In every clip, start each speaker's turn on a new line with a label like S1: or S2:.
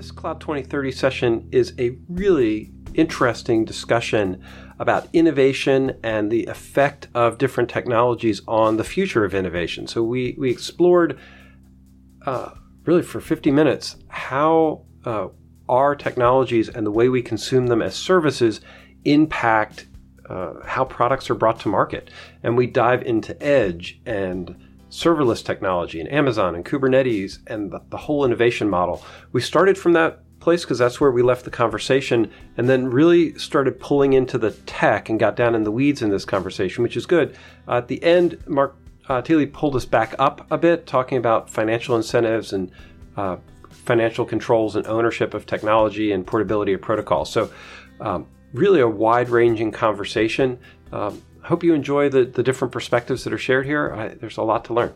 S1: This Cloud 2030 session is a really interesting discussion about innovation and the effect of different technologies on the future of innovation. So we, we explored uh, really for 50 minutes how uh, our technologies and the way we consume them as services impact uh, how products are brought to market. And we dive into edge and serverless technology and Amazon and Kubernetes and the, the whole innovation model. We started from that place because that's where we left the conversation and then really started pulling into the tech and got down in the weeds in this conversation, which is good. Uh, at the end, Mark uh, pulled us back up a bit, talking about financial incentives and uh, financial controls and ownership of technology and portability of protocols. So, um, really a wide ranging conversation. Um, hope you enjoy the, the different perspectives that are shared here. I, there's a lot to learn.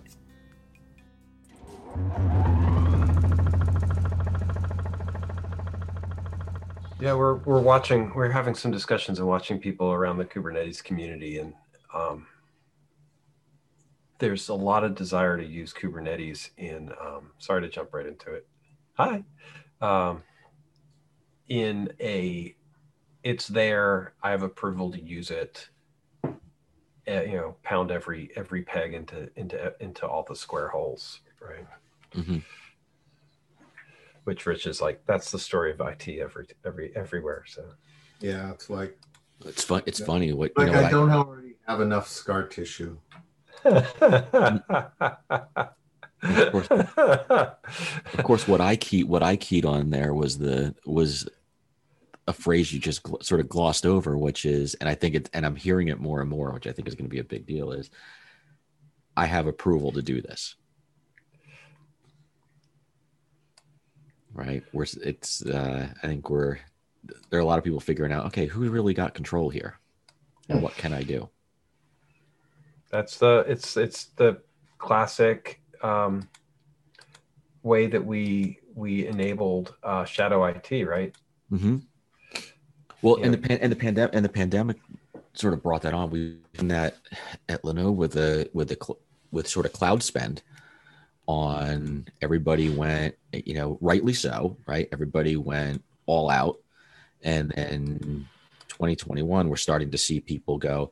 S1: Yeah, we're, we're watching, we're having some discussions and watching people around the Kubernetes community. And um, there's a lot of desire to use Kubernetes in, um, sorry to jump right into it. Hi. Um, in a, it's there, I have approval to use it you know pound every every peg into into into all the square holes right mm-hmm. which rich is like that's the story of it every every everywhere so
S2: yeah it's like
S3: it's fun it's yeah. funny what
S2: like you know, i don't I, already have enough scar tissue
S3: of, course, of course what i keyed what i keyed on there was the was a phrase you just gl- sort of glossed over, which is, and I think it, and I'm hearing it more and more, which I think is going to be a big deal, is I have approval to do this. Right. We're, it's, uh, I think we're, there are a lot of people figuring out, okay, who really got control here and what can I do?
S1: That's the, it's, it's the classic, um, way that we, we enabled, uh, shadow IT, right?
S3: Mm-hmm well, yeah. and the pan- and the pandemic and the pandemic sort of brought that on. We in that at Linode with the with the cl- with sort of cloud spend on everybody went, you know, rightly so, right? Everybody went all out, and then 2021, we're starting to see people go.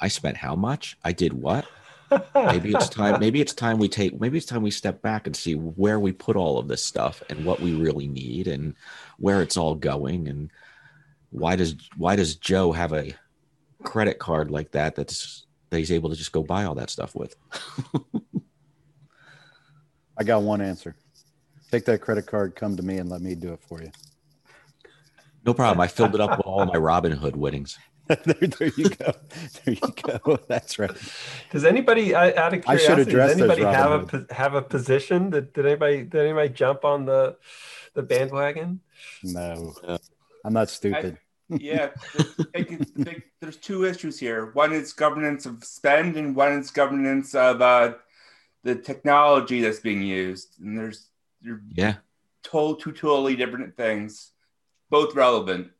S3: I spent how much? I did what? maybe it's time maybe it's time we take maybe it's time we step back and see where we put all of this stuff and what we really need and where it's all going and why does why does Joe have a credit card like that that's that he's able to just go buy all that stuff with?
S4: I got one answer. Take that credit card, come to me, and let me do it for you.
S3: No problem. I filled it up with all my Robinhood winnings.
S4: there, there, you go. There you go. That's right.
S1: Does anybody, out of curiosity, does anybody have a have a position? That did anybody did anybody jump on the the bandwagon?
S4: No. I'm not stupid.
S5: I, yeah, there's two issues here. One is governance of spend, and one is governance of uh, the technology that's being used. And there's
S3: yeah,
S5: total two totally different things, both relevant.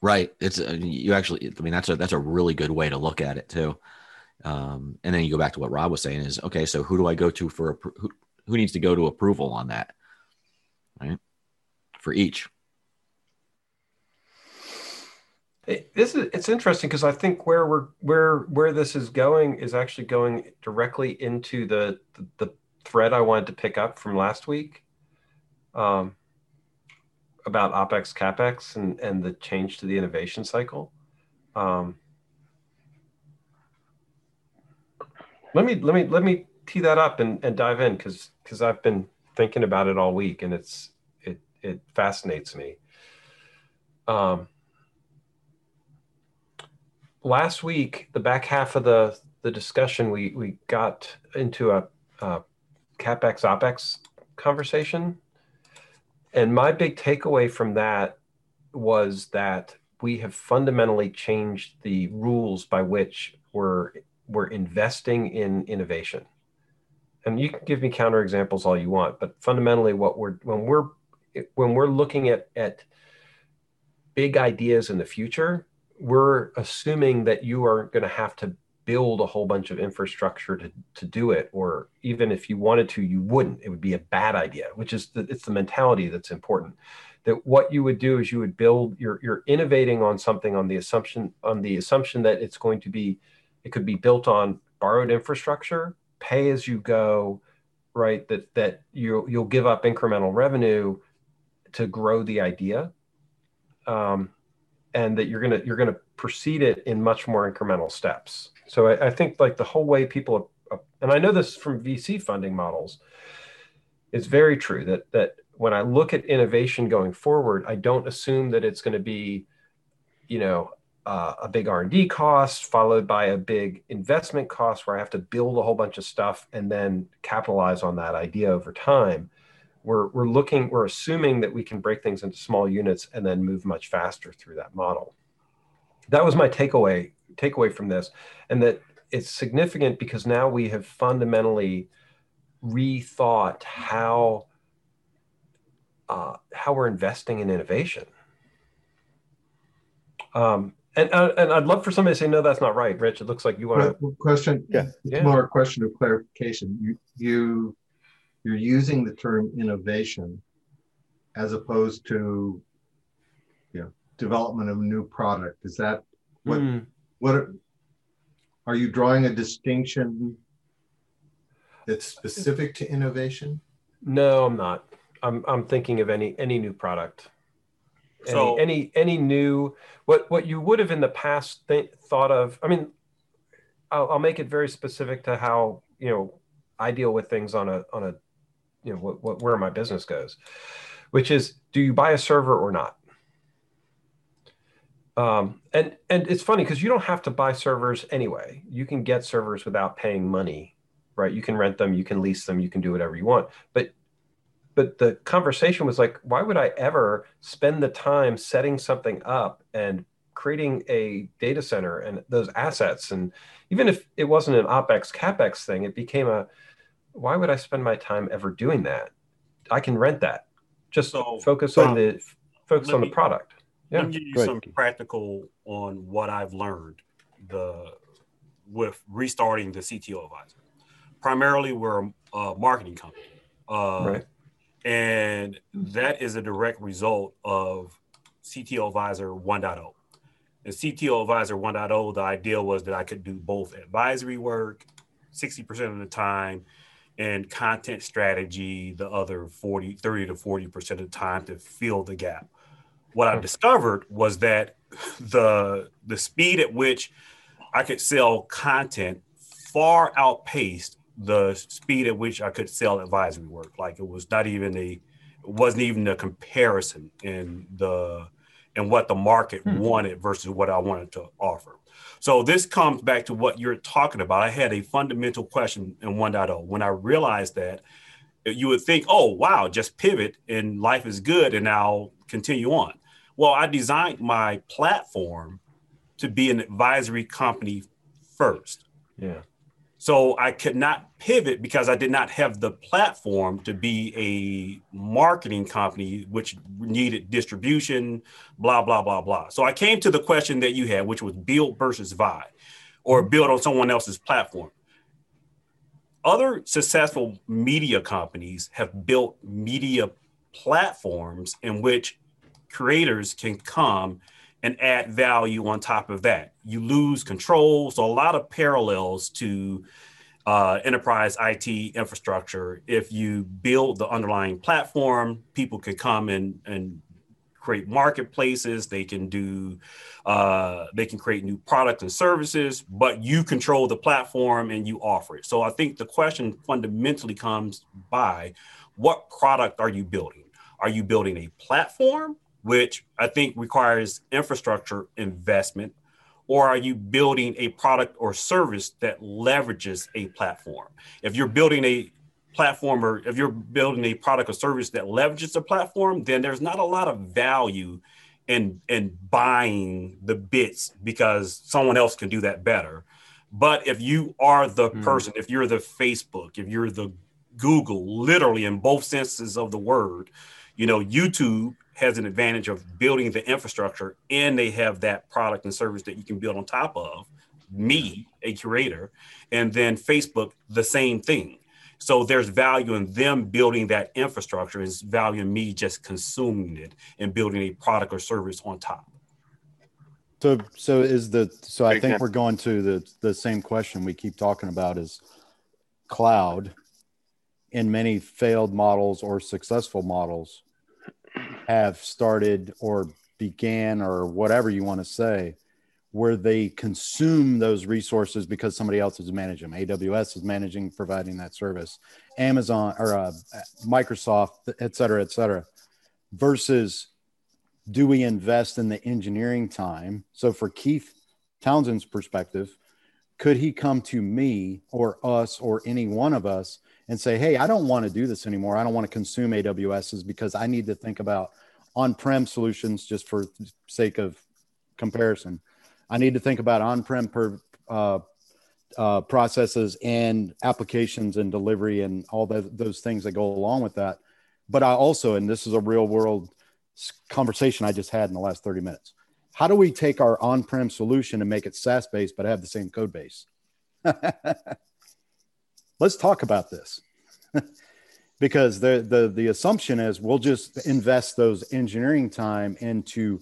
S3: Right. It's uh, you actually. I mean, that's a that's a really good way to look at it too. Um, and then you go back to what Rob was saying is okay. So who do I go to for who, who needs to go to approval on that? Right. For each.
S1: It, this is it's interesting because I think where we're where where this is going is actually going directly into the the, the thread I wanted to pick up from last week um, about opex capex and and the change to the innovation cycle. Um, let me let me let me tee that up and, and dive in because because I've been thinking about it all week and it's it it fascinates me. Um, last week, the back half of the the discussion, we we got into a, a capex opex conversation, and my big takeaway from that was that we have fundamentally changed the rules by which we're we're investing in innovation. And you can give me counterexamples all you want, but fundamentally, what we're when we're when we're looking at at big ideas in the future, we're assuming that you are going to have to build a whole bunch of infrastructure to, to do it or even if you wanted to you wouldn't. It would be a bad idea which is the, it's the mentality that's important. That what you would do is you would build you're, you're innovating on something on the assumption on the assumption that it's going to be it could be built on borrowed infrastructure pay as you go right? That that you you'll give up incremental revenue to grow the idea. Um, and that you're gonna you're gonna proceed it in much more incremental steps so I, I think like the whole way people, and I know this from VC funding models, it's very true that that when I look at innovation going forward, I don't assume that it's going to be, you know, uh, a big R&D cost followed by a big investment cost where I have to build a whole bunch of stuff and then capitalize on that idea over time. We're, we're looking, we're assuming that we can break things into small units and then move much faster through that model. That was my takeaway takeaway from this, and that it's significant because now we have fundamentally rethought how uh, how we're investing in innovation. Um, and uh, and I'd love for somebody to say, no, that's not right, Rich. It looks like you want
S2: to. Question. Yeah. It's yeah. more a question of clarification. You you you're using the term innovation as opposed to you know development of a new product. Is that what mm what are, are you drawing a distinction that's specific to innovation?
S1: No, I'm not. I'm I'm thinking of any any new product. Any, so any any new what what you would have in the past th- thought of. I mean, I'll, I'll make it very specific to how you know I deal with things on a on a you know what, what where my business goes, which is do you buy a server or not? Um, and and it's funny because you don't have to buy servers anyway. You can get servers without paying money, right? You can rent them, you can lease them, you can do whatever you want. But but the conversation was like, why would I ever spend the time setting something up and creating a data center and those assets? And even if it wasn't an opex capex thing, it became a why would I spend my time ever doing that? I can rent that. Just so, focus on the focus on me, the product
S6: yeah. Let me give you some practical on what I've learned the with restarting the CTO advisor. Primarily, we're a marketing company, uh, right. and that is a direct result of CTO Advisor 1.0. And CTO Advisor 1.0, the idea was that I could do both advisory work 60% of the time and content strategy the other 40, 30 to 40% of the time to fill the gap what I discovered was that the the speed at which I could sell content far outpaced the speed at which I could sell advisory work. Like it was not even a it wasn't even a comparison in the in what the market hmm. wanted versus what I wanted to offer. So this comes back to what you're talking about. I had a fundamental question in 1.0 when I realized that you would think, oh wow, just pivot and life is good and I'll continue on. Well, I designed my platform to be an advisory company first.
S1: Yeah.
S6: So I could not pivot because I did not have the platform to be a marketing company, which needed distribution, blah, blah, blah, blah. So I came to the question that you had, which was build versus buy or build on someone else's platform. Other successful media companies have built media platforms in which creators can come and add value on top of that. You lose control. So, a lot of parallels to uh, enterprise IT infrastructure. If you build the underlying platform, people can come and, and create marketplaces. They can do, uh, they can create new products and services, but you control the platform and you offer it. So I think the question fundamentally comes by what product are you building? Are you building a platform which I think requires infrastructure investment? Or are you building a product or service that leverages a platform? If you're building a platform or if you're building a product or service that leverages a platform, then there's not a lot of value in in buying the bits because someone else can do that better. But if you are the mm. person, if you're the Facebook, if you're the Google, literally in both senses of the word, you know, YouTube has an advantage of building the infrastructure and they have that product and service that you can build on top of me, a curator, and then Facebook, the same thing. So there's value in them building that infrastructure, is value in me just consuming it and building a product or service on top.
S4: So, so is the so I think we're going to the the same question we keep talking about is cloud in many failed models or successful models have started or began or whatever you want to say where they consume those resources because somebody else is managing them. AWS is managing, providing that service, Amazon or uh, Microsoft, et cetera, et cetera, versus do we invest in the engineering time? So, for Keith Townsend's perspective, could he come to me or us or any one of us and say, Hey, I don't want to do this anymore. I don't want to consume AWSs because I need to think about on prem solutions just for sake of comparison. I need to think about on prem per, uh, uh, processes and applications and delivery and all the, those things that go along with that. But I also, and this is a real world conversation I just had in the last 30 minutes. How do we take our on prem solution and make it SaaS based, but have the same code base? Let's talk about this. because the, the the assumption is we'll just invest those engineering time into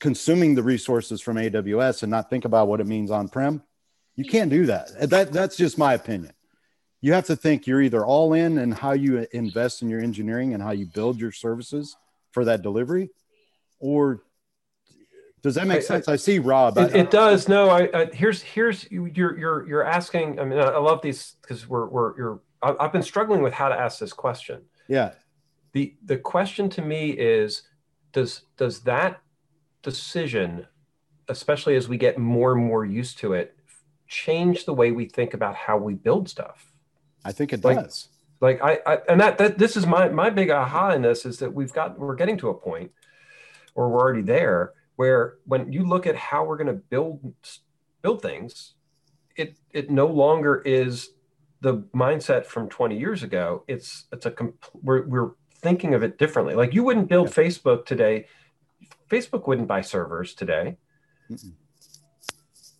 S4: consuming the resources from AWS and not think about what it means on prem. You can't do that. That that's just my opinion. You have to think you're either all in and how you invest in your engineering and how you build your services for that delivery, or does that make I, sense? I, I, see Rob.
S1: It, it does. No, I, here's here's you're you're you're asking. I mean, I love these because we're we're you're. I've been struggling with how to ask this question.
S4: Yeah.
S1: The the question to me is, does does that decision, especially as we get more and more used to it, change the way we think about how we build stuff?
S4: I think it
S1: like,
S4: does
S1: like I, I and that that this is my my big aha in this is that we've got we're getting to a point or we're already there where when you look at how we're going to build build things it it no longer is the mindset from 20 years ago it's it's a comp- we're, we're thinking of it differently like you wouldn't build yeah. facebook today facebook wouldn't buy servers today Mm-mm.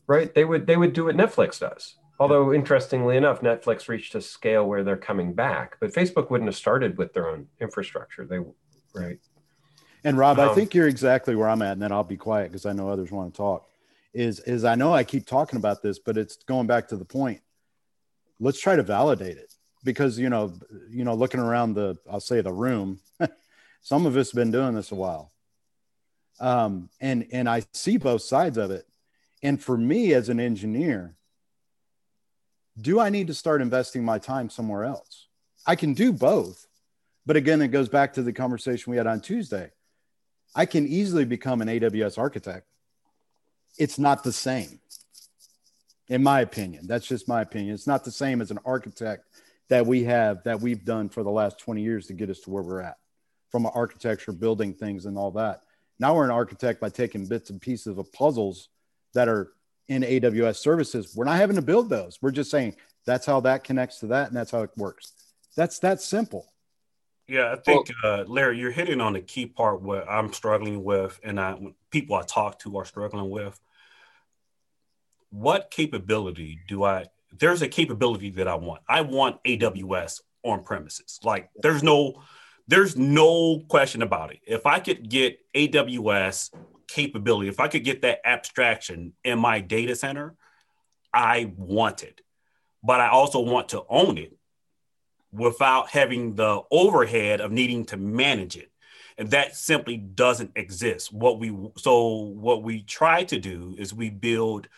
S1: right they would they would do what netflix does Although interestingly enough, Netflix reached a scale where they're coming back, but Facebook wouldn't have started with their own infrastructure. They right.
S4: And Rob, um, I think you're exactly where I'm at, and then I'll be quiet because I know others want to talk. Is is I know I keep talking about this, but it's going back to the point. Let's try to validate it because you know, you know, looking around the, I'll say the room, some of us have been doing this a while, um, and and I see both sides of it. And for me as an engineer, do I need to start investing my time somewhere else? I can do both. But again, it goes back to the conversation we had on Tuesday. I can easily become an AWS architect. It's not the same, in my opinion. That's just my opinion. It's not the same as an architect that we have that we've done for the last 20 years to get us to where we're at from architecture, building things, and all that. Now we're an architect by taking bits and pieces of puzzles that are in AWS services. We're not having to build those. We're just saying that's how that connects to that, and that's how it works. That's that simple.
S6: Yeah, I think uh, Larry, you're hitting on the key part where I'm struggling with, and I, people I talk to are struggling with. What capability do I? There's a capability that I want. I want AWS on premises. Like, there's no, there's no question about it. If I could get AWS capability, if I could get that abstraction in my data center, I want it. But I also want to own it without having the overhead of needing to manage it. And that simply doesn't exist. What we so what we try to do is we build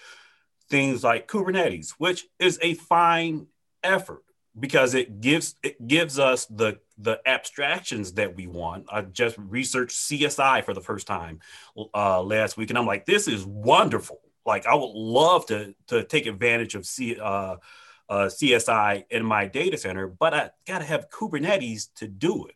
S6: things like Kubernetes, which is a fine effort because it gives it gives us the the abstractions that we want. I just researched CSI for the first time uh, last week, and I'm like, this is wonderful. Like, I would love to to take advantage of C, uh, uh, CSI in my data center, but I got to have Kubernetes to do it.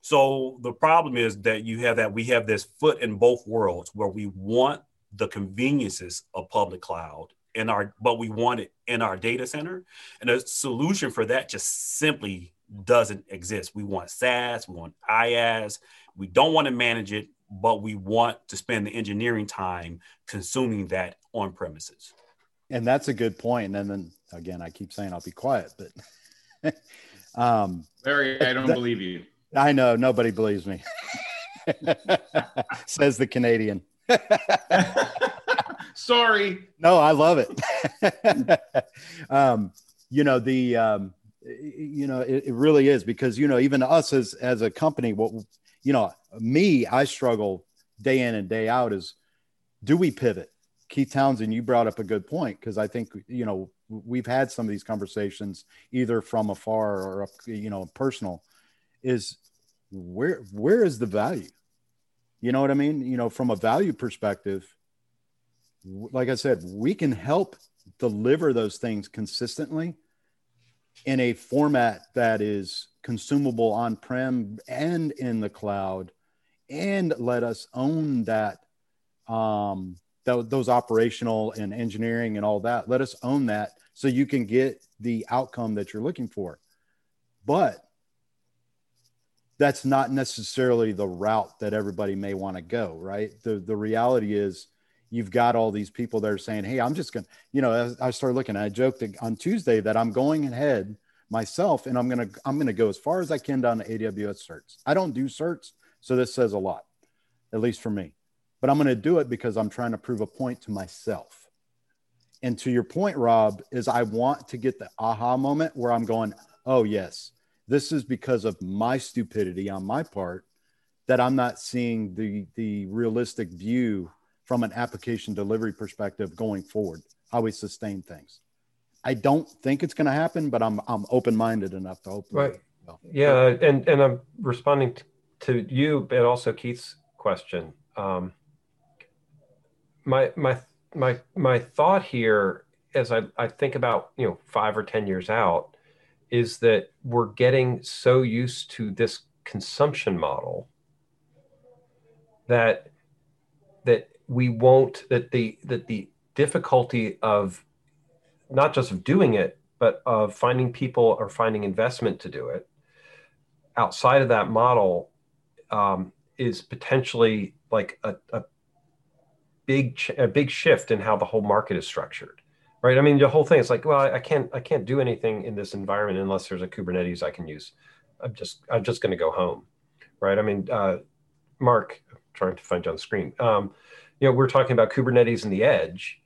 S6: So the problem is that you have that we have this foot in both worlds where we want the conveniences of public cloud in our but we want it in our data center. And a solution for that just simply doesn't exist. We want saas we want iaas we don't want to manage it but we want to spend the engineering time consuming that on premises
S4: and that's a good point. And then again, I keep saying I'll be quiet, but
S7: um, Larry, I don't that, believe you.
S4: I know nobody believes me. Says the Canadian.
S7: Sorry.
S4: No, I love it. um, you know the um, you know it, it, really is because you know even us as as a company, what you know me, I struggle day in and day out is do we pivot? Keith Townsend, you brought up a good point because I think you know we've had some of these conversations either from afar or you know personal. Is where where is the value? You know what I mean? You know, from a value perspective, like I said, we can help deliver those things consistently in a format that is consumable on prem and in the cloud and let us own that um th- those operational and engineering and all that let us own that so you can get the outcome that you're looking for but that's not necessarily the route that everybody may want to go right the the reality is you've got all these people that are saying, Hey, I'm just going to, you know, I started looking, I joked on Tuesday that I'm going ahead myself and I'm going to, I'm going to go as far as I can down to AWS certs. I don't do certs. So this says a lot, at least for me, but I'm going to do it because I'm trying to prove a point to myself. And to your point, Rob, is I want to get the aha moment where I'm going, oh, yes, this is because of my stupidity on my part that I'm not seeing the, the realistic view from an application delivery perspective going forward, how we sustain things. I don't think it's going to happen, but I'm I'm open minded enough to hope.
S1: Right. Yeah, and and I'm responding to you, but also Keith's question. Um, my my my my thought here, as I I think about you know five or ten years out, is that we're getting so used to this consumption model that that we won't that the that the difficulty of not just of doing it but of finding people or finding investment to do it outside of that model um, is potentially like a, a big a big shift in how the whole market is structured right? I mean the whole thing is like well I, can't i can't do anything in this environment unless there's a kubernetes i can use. I'm just i'm just going to go home right? I mean uh, mark trying to find you on the screen. Um, you know, we're talking about Kubernetes and the edge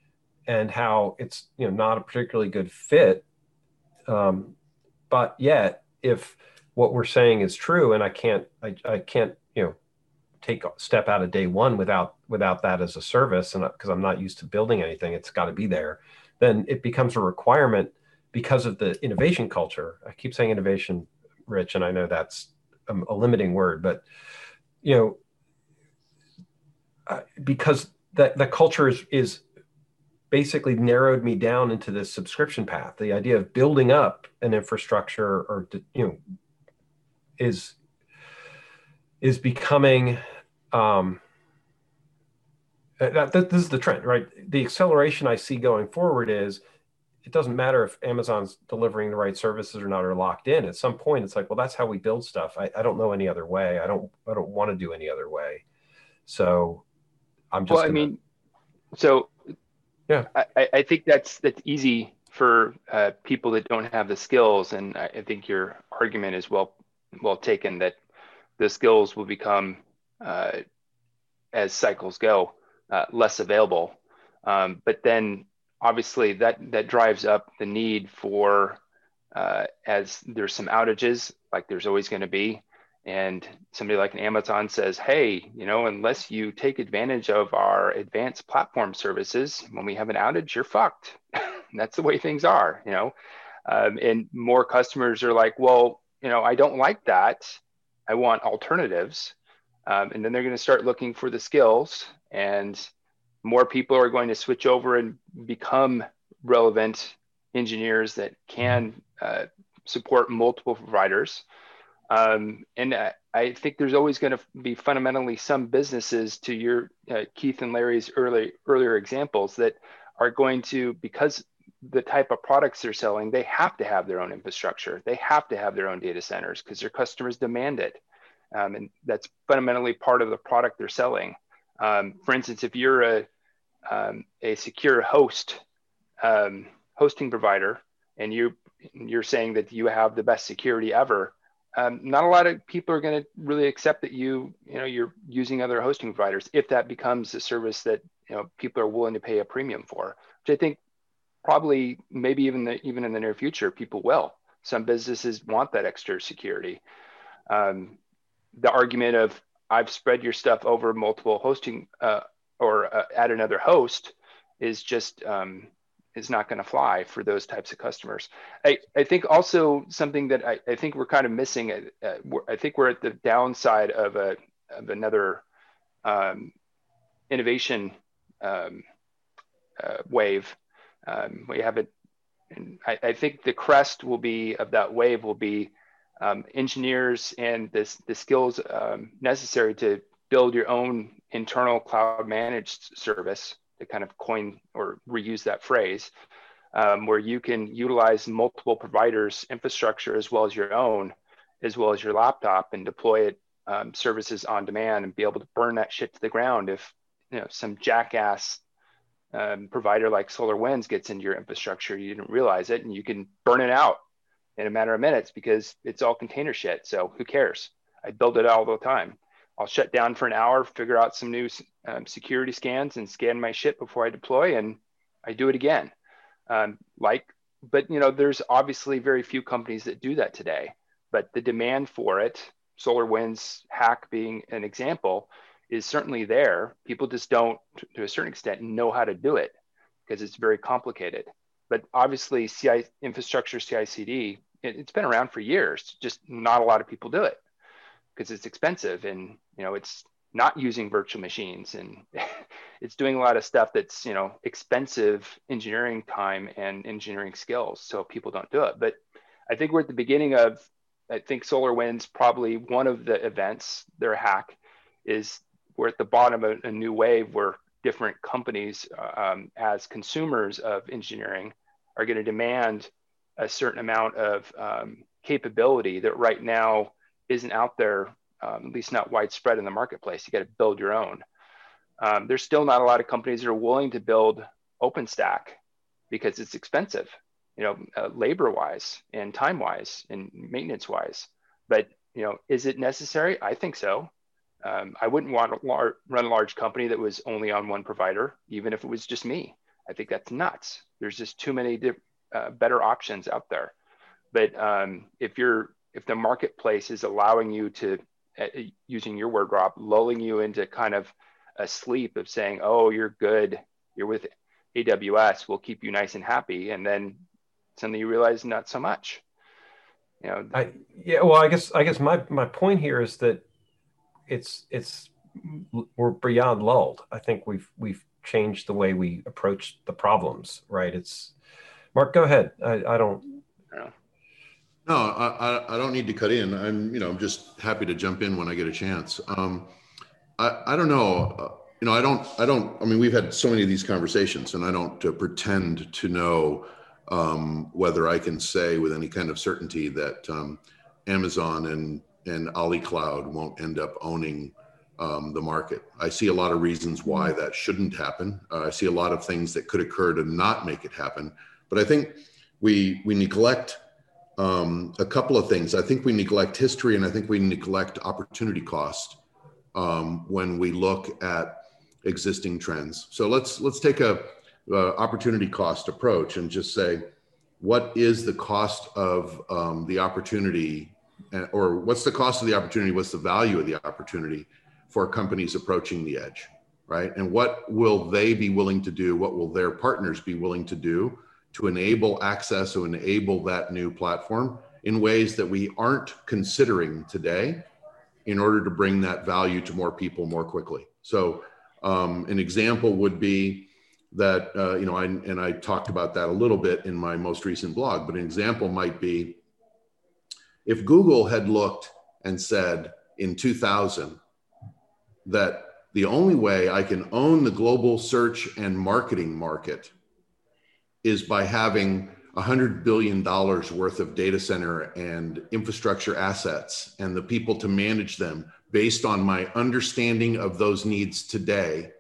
S1: and how it's, you know, not a particularly good fit. Um, but yet, if what we're saying is true and I can't, I, I can't, you know, take a step out of day one without, without that as a service. And because I'm not used to building anything, it's got to be there. Then it becomes a requirement because of the innovation culture. I keep saying innovation, Rich, and I know that's a, limiting word, but you know, uh, because that the culture is is basically narrowed me down into this subscription path. The idea of building up an infrastructure or you know is is becoming um, that, that this is the trend, right? The acceleration I see going forward is it doesn't matter if Amazon's delivering the right services or not or locked in. At some point, it's like, well, that's how we build stuff. I, I don't know any other way. I don't I don't want to do any other way. So I'm just.
S8: Well, gonna... I mean, so
S1: yeah,
S8: I, I think that's that's easy for uh, people that don't have the skills, and I, I, think your argument is well well taken that the skills will become uh, as cycles go uh, less available. Um, but then obviously that that drives up the need for uh, as there's some outages like there's always going to be and somebody like an Amazon says, hey, you know, unless you take advantage of our advanced platform services, when we have an outage, you're fucked. That's the way things are, you know. Um, and more customers are like, well, you know, I don't like that. I want alternatives. Um, and then they're going to start looking for the skills, and more people are going to switch over and become relevant engineers that can uh, support multiple providers. Um, and I, I, think there's always going to be fundamentally some businesses, to your uh, Keith and Larry's early earlier examples, that are going to because the type of products they're selling, they have to have their own infrastructure. They have to have their own data centers because their customers demand it, um, and that's fundamentally part of the product they're selling. Um, for instance, if you're a um, a secure host um, hosting provider and you you're saying that you have the best security ever, um, not a lot of people are going to really accept that you you know you're using other hosting providers if that becomes a service that you know people are willing to pay a premium for, which I think probably maybe even the, even in the near future people will. Some businesses want that extra security. Um, the argument of I've spread your stuff over multiple hosting uh, or uh, add another host is just um, is not going to fly for those types of customers. I, I think also something that I, I think we're kind of missing. Uh, uh I think we're at the downside of a of another um, innovation um, uh, wave. Um, we have it. I, I, think the crest will be of that wave will be um, engineers and this, the skills um, necessary to build your own internal cloud managed service to kind of coin or reuse that phrase, um, where you can utilize multiple providers' infrastructure as well as your own, as well as your laptop, and deploy it um, services on demand and be able to burn that shit to the ground if you know some jackass um, provider like SolarWinds gets into your infrastructure, you didn't realize it, and you can burn it out in a matter of minutes because it's all container shit. So who cares? I build it all the time. I'll shut down for an hour, figure out some new um, security scans, and scan my shit before I deploy, and I do it again. Um, like, but you know, there's obviously very few companies that do that today. But the demand for it, SolarWinds hack being an example, is certainly there. People just don't, to a certain extent, know how to do it because it's very complicated. But obviously, CI infrastructure CI/CD, it, it's been around for years. Just not a lot of people do it because it's expensive and you know it's not using virtual machines and it's doing a lot of stuff that's you know expensive engineering time and engineering skills so people don't do it but i think we're at the beginning of i think solarwinds probably one of the events their hack is we're at the bottom of a new wave where different companies um, as consumers of engineering are going to demand a certain amount of um, capability that right now isn't out there, um, at least not widespread in the marketplace. You got to build your own. Um, there's still not a lot of companies that are willing to build OpenStack because it's expensive, you know, uh, labor wise and time wise and maintenance wise. But you know, is it necessary? I think so. Um, I wouldn't want to lar- run a large company that was only on one provider, even if it was just me. I think that's nuts. There's just too many di- uh, better options out there. But um, if you're if the marketplace is allowing you to, uh, using your word, Rob, lulling you into kind of a sleep of saying, oh, you're good, you're with AWS, we'll keep you nice and happy. And then suddenly you realize not so much. You know,
S1: I, yeah, well, I guess, I guess my, my point here is that it's, it's, we're beyond lulled. I think we've, we've changed the way we approach the problems, right? It's, Mark, go ahead. I, I don't,
S9: no, I, I don't need to cut in. I'm, you know, I'm just happy to jump in when I get a chance. Um, I, I don't know. Uh, you know, I don't, I don't, I mean, we've had so many of these conversations and I don't uh, pretend to know um, whether I can say with any kind of certainty that um, Amazon and, and Ali Cloud won't end up owning um, the market. I see a lot of reasons why that shouldn't happen. Uh, I see a lot of things that could occur to not make it happen. But I think we, we neglect um, a couple of things. I think we neglect history and I think we neglect opportunity cost um, when we look at existing trends. So let's let's take a uh, opportunity cost approach and just say, what is the cost of um, the opportunity, uh, or what's the cost of the opportunity? What's the value of the opportunity for companies approaching the edge, right? And what will they be willing to do? What will their partners be willing to do? To enable access to enable that new platform in ways that we aren't considering today in order to bring that value to more people more quickly. So um, an example would be that, uh, you know, I, and I talked about that a little bit in my most recent blog, but an example might be if Google had looked and said in 2000 that the only way I can own the global search and marketing market is by having $100 billion worth of data center and infrastructure assets and the people to manage them based on my understanding of those needs today,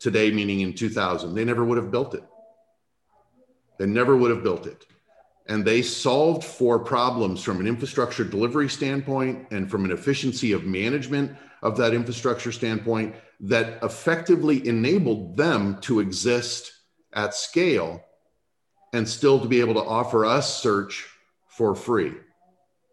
S9: today meaning in 2000, they never would have built it. They never would have built it. And they solved for problems from an infrastructure delivery standpoint and from an efficiency of management of that infrastructure standpoint that effectively enabled them to exist at scale and still to be able to offer us search for free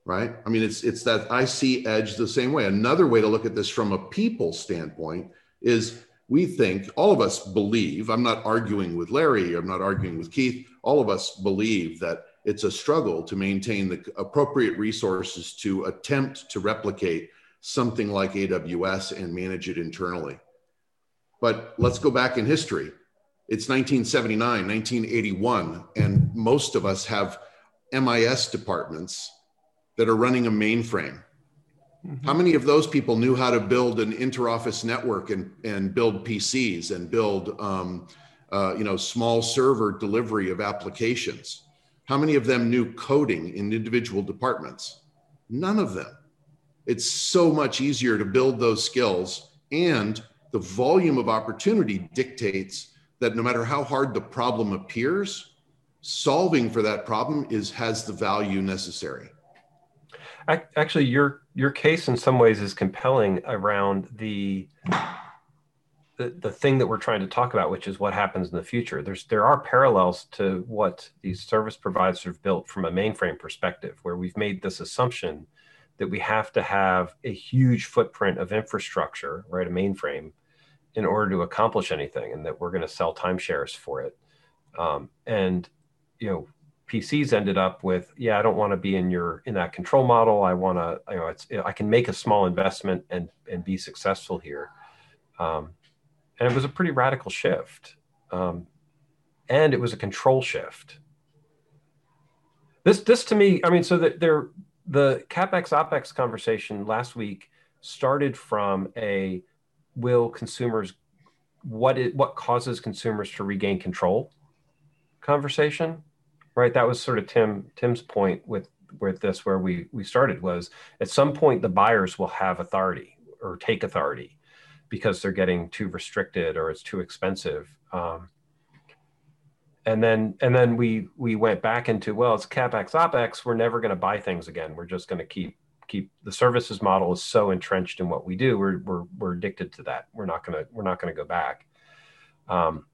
S9: right? I mean it's it's that i see edge the same way. Another way to look at this from a people standpoint is we think all of us believe i'm not arguing with larry i'm not arguing with keith all of us believe that it's a struggle to maintain the appropriate resources to attempt to replicate something like aws and manage it internally. But let's go back in history it's 1979 1981 and most of us have mis departments that are running a mainframe Mm-hmm. How many of those people knew how to build an interoffice network and, and build PCs and build, um, uh, you know, small server delivery of applications? How many of them knew coding in individual departments? None of them. It's so much easier to build those skills, and the volume of opportunity dictates that no matter how hard the problem appears, solving for that problem is has the value necessary.
S1: Actually, your your case in some ways is compelling around the, the the thing that we're trying to talk about, which is what happens in the future. There's there are parallels to what these service providers have built from a mainframe perspective, where we've made this assumption that we have to have a huge footprint of infrastructure, right, a mainframe, in order to accomplish anything, and that we're going to sell timeshares for it. Um, and you know, PCs ended up with, yeah, I don't want to be in your in that control model. I want to, you know, it's I can make a small investment and and be successful here. Um, and it was a pretty radical shift, um, and it was a control shift. This this to me, I mean, so that there the capex opex conversation last week started from a will consumers what what causes consumers to regain control? Conversation right? That was sort of tim tim's point with with this where we we started was at some point the buyers will have authority or take authority because they're getting too restricted or it's too expensive. Um, and then and then we we went back into well it's capex opex. We're never going to buy things again. We're just going to keep keep the services model is so entrenched in what we do we're we're, we're addicted to that. We're not going to we're not going to go back. Um,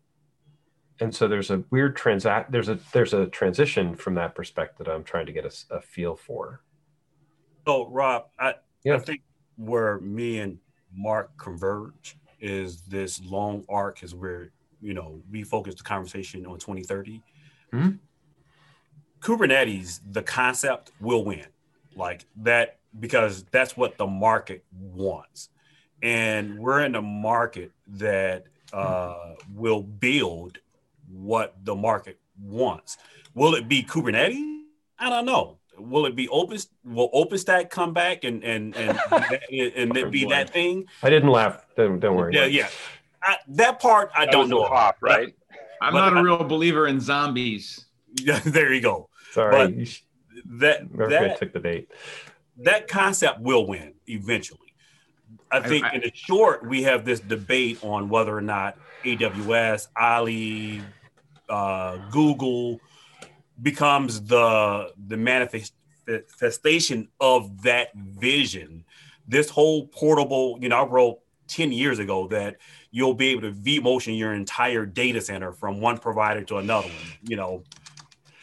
S1: and so there's a weird transact there's a there's a transition from that perspective that i'm trying to get a, a feel for.
S6: So rob i yeah. i think where me and mark converge is this long arc is where you know we focus the conversation on 2030 mm-hmm. kubernetes the concept will win. Like that because that's what the market wants and we're in a market that uh, will build what the market wants. Will it be Kubernetes? I don't know. Will it be open? Will OpenStack come back and and and and, and be that thing?
S1: I didn't laugh. Don't, don't worry.
S6: Yeah, yeah. I, that part I that don't know.
S8: Pop, right?
S7: I'm not a real believer in zombies.
S6: Yeah, there you go.
S1: Sorry,
S6: but that that
S1: took the bait.
S6: That concept will win eventually. I think I, I, in the short, we have this debate on whether or not AWS, Ali, uh, Google becomes the the manifestation of that vision. This whole portable, you know, I wrote 10 years ago that you'll be able to vMotion your entire data center from one provider to another one. You know,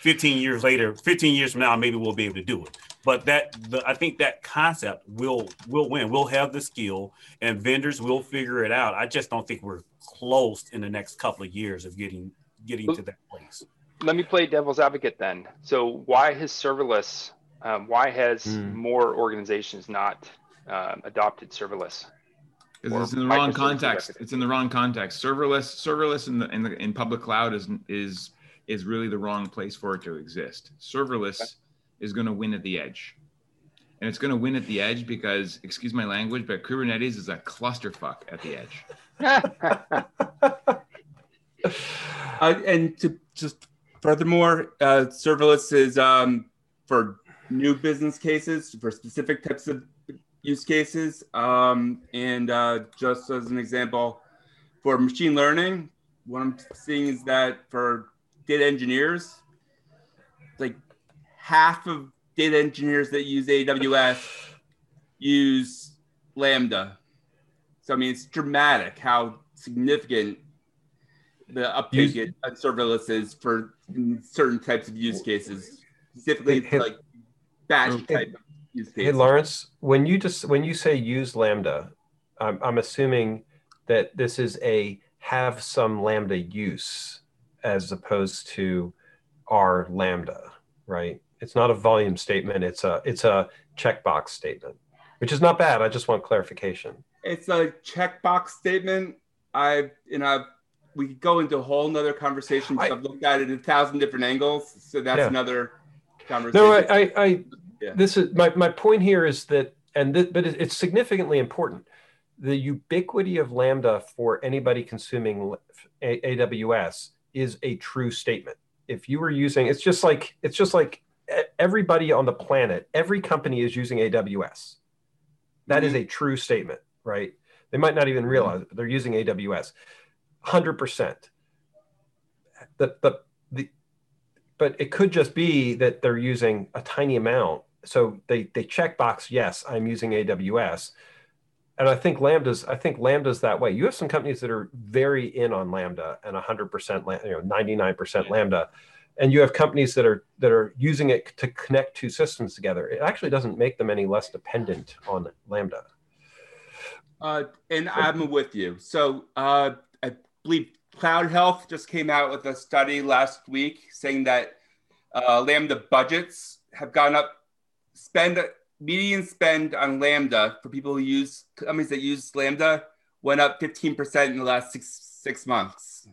S6: 15 years later, 15 years from now, maybe we'll be able to do it. But that the, I think that concept will will win. We'll have the skill, and vendors will figure it out. I just don't think we're close in the next couple of years of getting getting to that place.
S8: Let me play devil's advocate then. So why has serverless? Um, why has mm. more organizations not uh, adopted serverless?
S7: Because it's in the wrong context. It's in the wrong context. Serverless, serverless in the in the in public cloud is is is really the wrong place for it to exist. Serverless okay. Is going to win at the edge, and it's going to win at the edge because, excuse my language, but Kubernetes is a clusterfuck at the
S5: edge. uh, and to just furthermore, uh, serverless is um, for new business cases, for specific types of use cases. Um, and uh, just as an example, for machine learning, what I'm seeing is that for data engineers, like half of data engineers that use AWS use Lambda. So I mean, it's dramatic how significant the uptake use, of serverless is for certain types of use cases, specifically hey, like batch um, hey, type use cases.
S1: Hey, Lawrence, when you just when you say use Lambda, I'm, I'm assuming that this is a have some Lambda use as opposed to our Lambda, right? It's not a volume statement. It's a it's a checkbox statement, which is not bad. I just want clarification.
S5: It's a checkbox statement. I you know we could go into a whole nother conversation. because I, have looked at it in a thousand different angles, so that's yeah. another conversation.
S1: No, I, I, I yeah. this is my my point here is that, and th- but it's significantly important. The ubiquity of Lambda for anybody consuming AWS is a true statement. If you were using, it's just like it's just like everybody on the planet, every company is using AWS. That mm-hmm. is a true statement, right? They might not even mm-hmm. realize it, but they're using AWS. 100%. The, the, the, but it could just be that they're using a tiny amount. So they, they check box, yes, I'm using AWS. And I think Lambda's, I think Lambda's that way. You have some companies that are very in on Lambda and 100%, you know, 99% Lambda and you have companies that are that are using it to connect two systems together. It actually doesn't make them any less dependent on lambda.
S5: Uh, and i'm with you. So uh, i believe CloudHealth just came out with a study last week saying that uh, lambda budgets have gone up spend median spend on lambda for people who use companies that use lambda went up 15% in the last six six months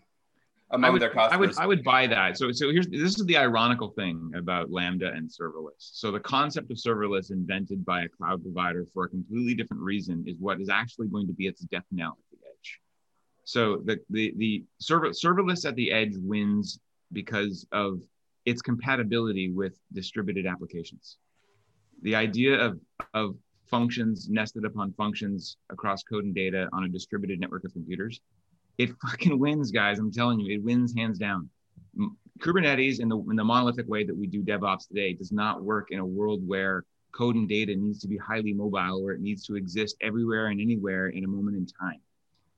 S5: among
S7: I would,
S5: their customers.
S7: I would I would buy that. So so here's this is the ironical thing about Lambda and serverless. So the concept of serverless invented by a cloud provider for a completely different reason is what is actually going to be its death knell at the edge. So the the the server, serverless at the edge wins because of its compatibility with distributed applications. The idea of of functions nested upon functions across code and data on a distributed network of computers it fucking wins, guys. I'm telling you, it wins hands down. Kubernetes in the in the monolithic way that we do DevOps today does not work in a world where code and data needs to be highly mobile, where it needs to exist everywhere and anywhere in a moment in time.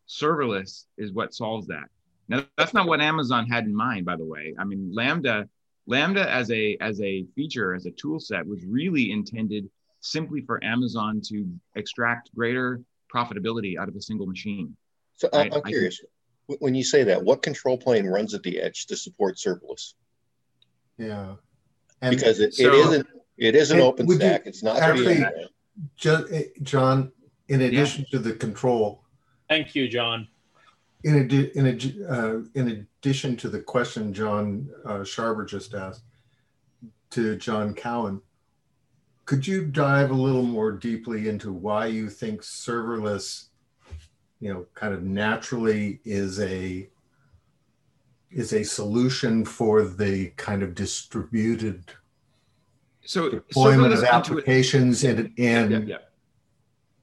S7: Serverless is what solves that. Now, that's not what Amazon had in mind, by the way. I mean, Lambda, Lambda as a as a feature, as a tool set, was really intended simply for Amazon to extract greater profitability out of a single machine.
S10: So I, am curious, think, when you say that, what control plane runs at the edge to support serverless?
S2: Yeah,
S10: and because it, so, it isn't it is an open stack. You, it's not
S2: actually, eh, John. In addition yeah. to the control,
S11: thank you, John.
S2: In, adi- in, adi- uh, in addition to the question John uh, Sharber just asked to John Cowan, could you dive a little more deeply into why you think serverless you know kind of naturally is a is a solution for the kind of distributed
S7: so
S2: deployment of applications and and yeah, yeah.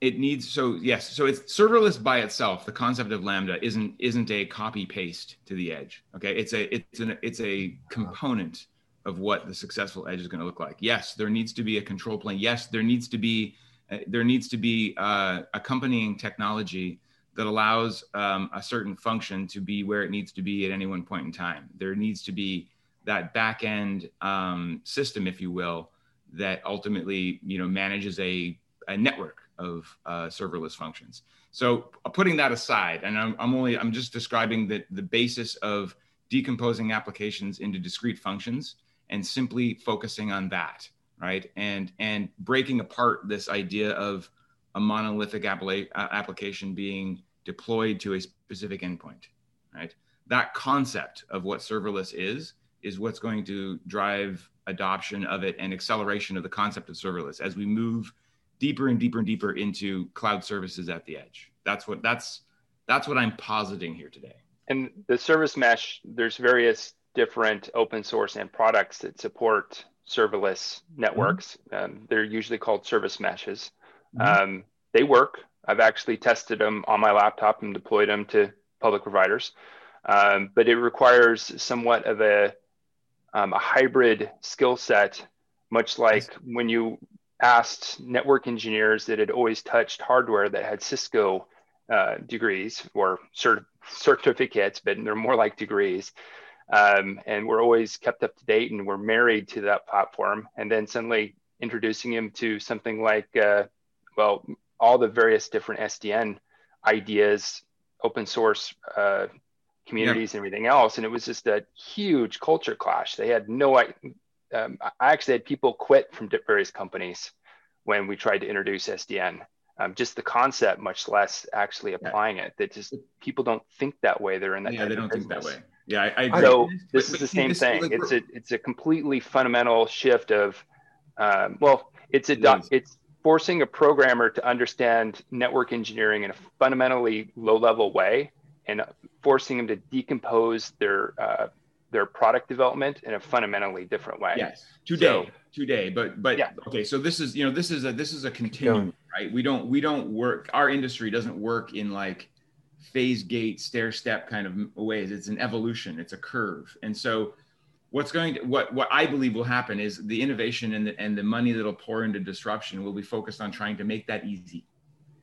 S7: it needs so yes so it's serverless by itself the concept of lambda isn't isn't a copy paste to the edge okay? It's a it's an it's a component of what the successful edge is going to look like. Yes there needs to be a control plane. Yes there needs to be uh, there needs to be uh, accompanying technology that allows um, a certain function to be where it needs to be at any one point in time. There needs to be that back end um, system, if you will, that ultimately you know manages a, a network of uh, serverless functions. So uh, putting that aside, and I'm, I'm only I'm just describing the the basis of decomposing applications into discrete functions and simply focusing on that, right? And and breaking apart this idea of a monolithic application being deployed to a specific endpoint, right? That concept of what serverless is, is what's going to drive adoption of it and acceleration of the concept of serverless as we move deeper and deeper and deeper into cloud services at the edge. That's what that's that's what I'm positing here today.
S8: And the service mesh, there's various different open source and products that support serverless networks. Mm-hmm. Um, they're usually called service meshes. Mm-hmm. Um, they work. I've actually tested them on my laptop and deployed them to public providers. Um, but it requires somewhat of a um, a hybrid skill set, much like when you asked network engineers that had always touched hardware that had Cisco uh, degrees or cert- certificates, but they're more like degrees. Um, and we're always kept up to date and we're married to that platform. And then suddenly introducing him to something like, uh, well, all the various different SDN ideas, open source uh, communities, and everything else. And it was just a huge culture clash. They had no, um, I actually had people quit from various companies when we tried to introduce SDN. Um, just the concept, much less actually applying yeah. it. That just people don't think that way. They're in that.
S7: Yeah, they don't think that way. Yeah, I, I
S8: agree. So this but, is the same thing. Like, it's a it's a completely fundamental shift of, um, well, it's a it it's forcing a programmer to understand network engineering in a fundamentally low level way, and forcing them to decompose their uh, their product development in a fundamentally different way.
S7: Yes, today, so, today, but but yeah. okay. So this is you know this is a this is a continuum, right? We don't we don't work. Our industry doesn't work in like phase gate stair step kind of ways. It's an evolution. It's a curve, and so what's going to what what I believe will happen is the innovation and the and the money that'll pour into disruption will be focused on trying to make that easy,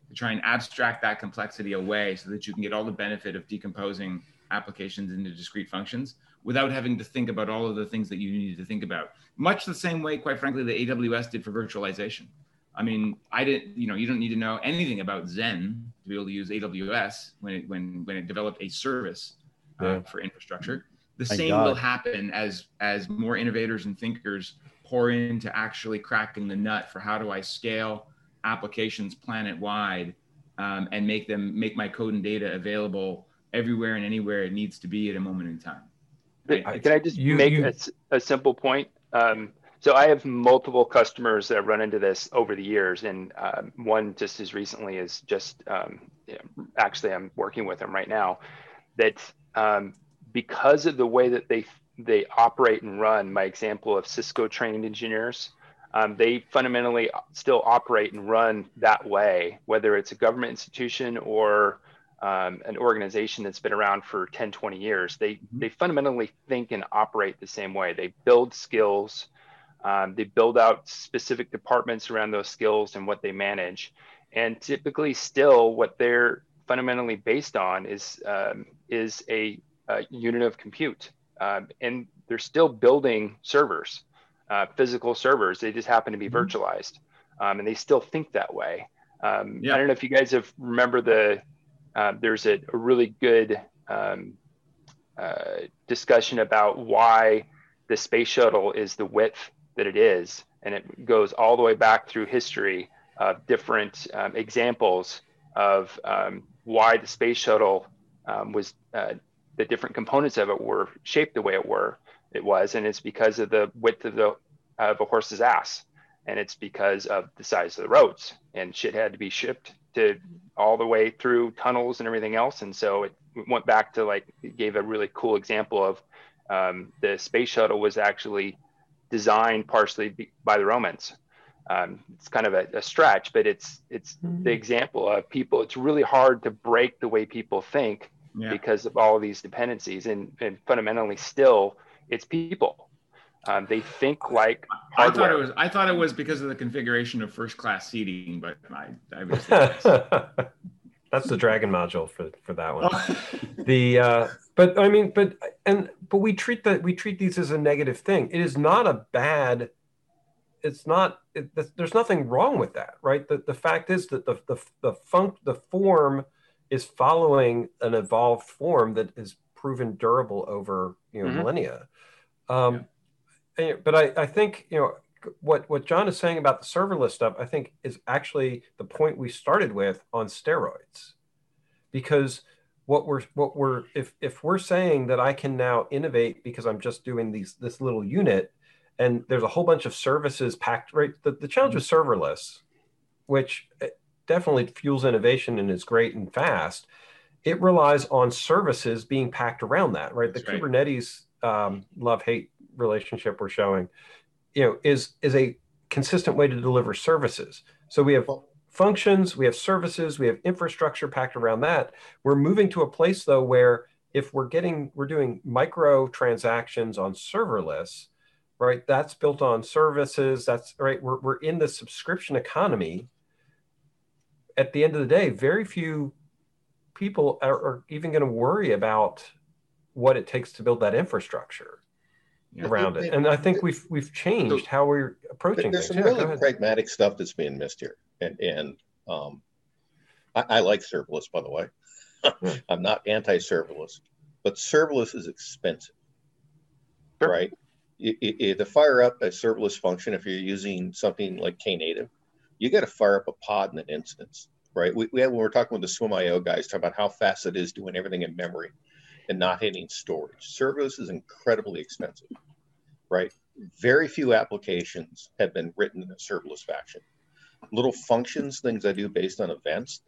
S7: to try and abstract that complexity away so that you can get all the benefit of decomposing applications into discrete functions without having to think about all of the things that you need to think about. Much the same way, quite frankly, the AWS did for virtualization. I mean, I didn't, you know, you don't need to know anything about Xen to be able to use AWS when it when when it developed a service uh, yeah. for infrastructure. The Thank same God. will happen as as more innovators and thinkers pour into actually cracking the nut for how do I scale applications planet wide um, and make them make my code and data available everywhere and anywhere it needs to be at a moment in time.
S8: Can I just you, make you, a, a, simple point? Um, so I have multiple customers that run into this over the years, and um, one just as recently as just um, you know, actually I'm working with them right now. That um, because of the way that they they operate and run, my example of Cisco trained engineers, um, they fundamentally still operate and run that way, whether it's a government institution or um, an organization that's been around for 10, 20 years, they, mm-hmm. they fundamentally think and operate the same way. They build skills, um, they build out specific departments around those skills and what they manage. And typically, still, what they're fundamentally based on is, um, is a, a, unit of compute. Um, and they're still building servers, uh, physical servers. They just happen to be mm-hmm. virtualized. Um, and they still think that way. Um, yeah. I don't know if you guys have remember the uh, there's a, a, really good um, uh, discussion about why the space shuttle is the width that it is. And it goes all the way back through history of different um, examples of um, why the space shuttle um, was, uh, the different components of it were shaped the way it were, it was. And it's because of the width of the, of a horse's ass. And it's because of the size of the roads and shit had to be shipped to all the way through tunnels and everything else. And so it went back to like gave a really cool example of um, the space shuttle was actually designed partially by the Romans. Um, it's kind of a, a, stretch, but it's it's mm-hmm. the example of people. It's really hard to break the way people think yeah. because of all of these dependencies, and, and fundamentally, still, it's people. Um, they think like
S7: hardware. I thought it was I thought it was because of the configuration of first class seating, but I, I was
S1: that's the dragon module for for that one. The uh, but I mean, but and but we treat that we treat these as a negative thing. It is not a bad. It's not. It, there's nothing wrong with that, right? The the fact is that the the the funk the form is following an evolved form that is proven durable over you know mm-hmm. millennia. Um, yeah but I, I think you know what what John is saying about the serverless stuff. I think is actually the point we started with on steroids, because what we're what we're if if we're saying that I can now innovate because I'm just doing these this little unit, and there's a whole bunch of services packed right. The, the challenge with serverless, which eh, definitely fuels innovation and is great and fast, it relies on services being packed around that. Right, the right. Kubernetes um, love hate relationship we're showing, you know, is is a consistent way to deliver services. So we have functions, we have services, we have infrastructure packed around that. We're moving to a place though where if we're getting we're doing micro transactions on serverless, right? That's built on services. That's right. We're we're in the subscription economy. At the end of the day, very few people are, are even going to worry about what it takes to build that infrastructure yeah. around it. And I think we've we've changed how we're approaching
S10: there's
S1: things.
S10: There's some yeah, really pragmatic stuff that's being missed here, and and um, I, I like serverless, by the way. I'm not anti-serverless, but serverless is expensive, sure. right? It, it, to fire up a serverless function, if you're using something like Knative, you got to fire up a pod in an instance, right? We, we had, when we were talking with the SwimIO guys, talking about how fast it is doing everything in memory and not hitting storage. Serverless is incredibly expensive, right? Very few applications have been written in a serverless fashion. Little functions, things I do based on events,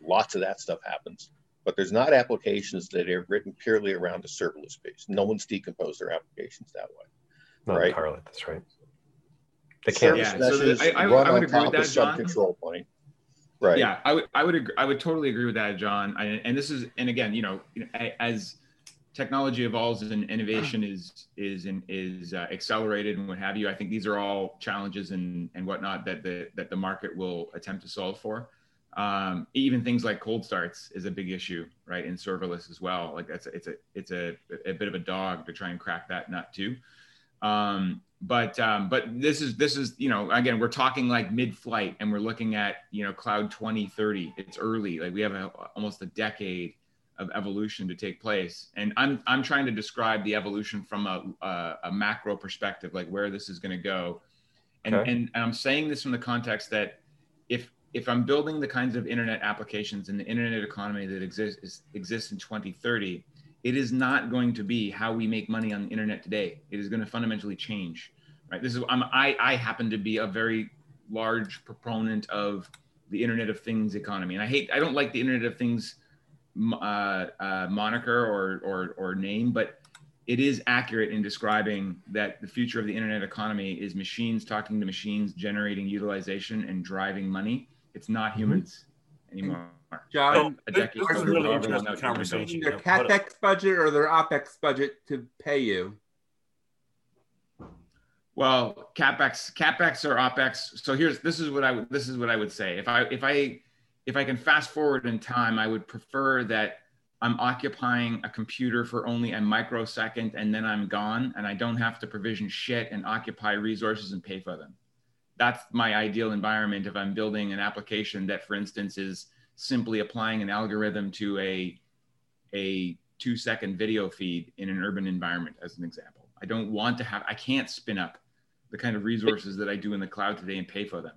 S10: lots of that stuff happens. But there's not applications that are written purely around a serverless base. No one's decomposed their applications that way.
S1: Not right? entirely. That's right. They can't.
S7: Yeah, so the, I, I, I would agree with that, John.
S10: Control point. Right.
S7: Yeah, I would, I would, agree, I would totally agree with that, John. I, and this is, and again, you know, as technology evolves and innovation is is is uh, accelerated and what have you, I think these are all challenges and and whatnot that the that the market will attempt to solve for. Um, even things like cold starts is a big issue, right? In serverless as well. Like that's a, it's a it's a, a bit of a dog to try and crack that nut too. Um, but um, but this is this is you know again we're talking like mid-flight and we're looking at you know cloud 2030. It's early. Like we have a, almost a decade of evolution to take place, and I'm I'm trying to describe the evolution from a a, a macro perspective, like where this is going to go. And, okay. and and I'm saying this from the context that if if I'm building the kinds of internet applications in the internet economy that exists exists in 2030 it is not going to be how we make money on the internet today. It is going to fundamentally change, right? This is I'm, I I happen to be a very large proponent of the Internet of Things economy, and I hate I don't like the Internet of Things uh, uh, moniker or, or or name, but it is accurate in describing that the future of the internet economy is machines talking to machines, generating utilization and driving money. It's not mm-hmm. humans mm-hmm. anymore.
S5: John, a decade this is a really interesting conversation. Their capex budget or their opex budget to pay you.
S7: Well, capex, capex or opex. So here's this is what I would this is what I would say. If I if I if I can fast forward in time, I would prefer that I'm occupying a computer for only a microsecond and then I'm gone and I don't have to provision shit and occupy resources and pay for them. That's my ideal environment if I'm building an application that, for instance, is simply applying an algorithm to a a two second video feed in an urban environment as an example. I don't want to have i can't spin up the kind of resources that i do in the cloud today and pay for them.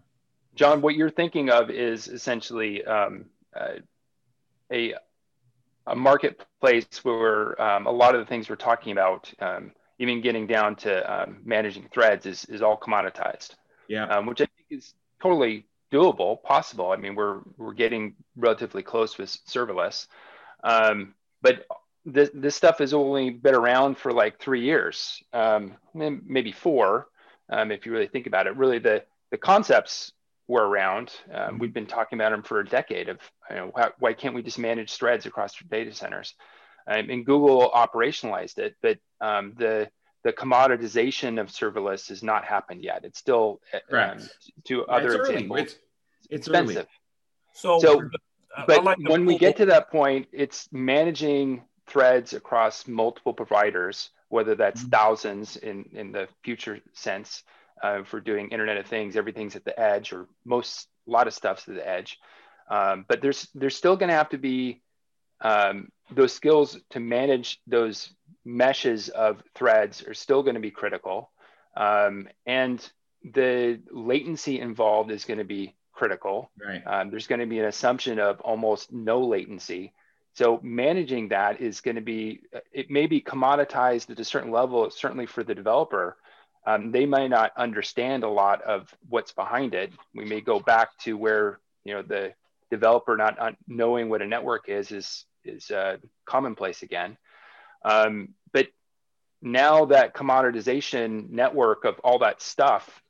S8: John what you're thinking of is essentially um, uh, a a marketplace where um, a lot of the things we're talking about um, even getting down to um, managing threads is, is all commoditized.
S7: Yeah.
S8: Um, which i think is totally doable, possible. I mean, we're we're getting relatively close with serverless, um, but this this stuff has only been around for like three years, um, maybe four, um, if you really think about it. Really, the the concepts were around. Um, we've been talking about them for a decade. Of you know, why, why can't we just manage threads across data centers? Um, and Google operationalized it, but um, the the commoditization of serverless has not happened yet. It's still um, to other
S7: it's
S8: examples.
S7: It's, it's
S8: expensive.
S7: Early.
S8: So, so uh, but like when we get to that point, it's managing threads across multiple providers, whether that's mm-hmm. thousands in in the future sense uh, for doing Internet of Things. Everything's at the edge, or most a lot of stuff's at the edge. Um, but there's there's still going to have to be um, those skills to manage those meshes of threads are still going to be critical. Um, and the latency involved is going to be critical.
S7: Right.
S8: Um, there's going to be an assumption of almost no latency. So managing that is going to be, it may be commoditized at a certain level, certainly for the developer. Um, they might not understand a lot of what's behind it. We may go back to where, you know, the developer not knowing what a network is, is, is uh, commonplace again. Um, but now that commoditization network of all that stuff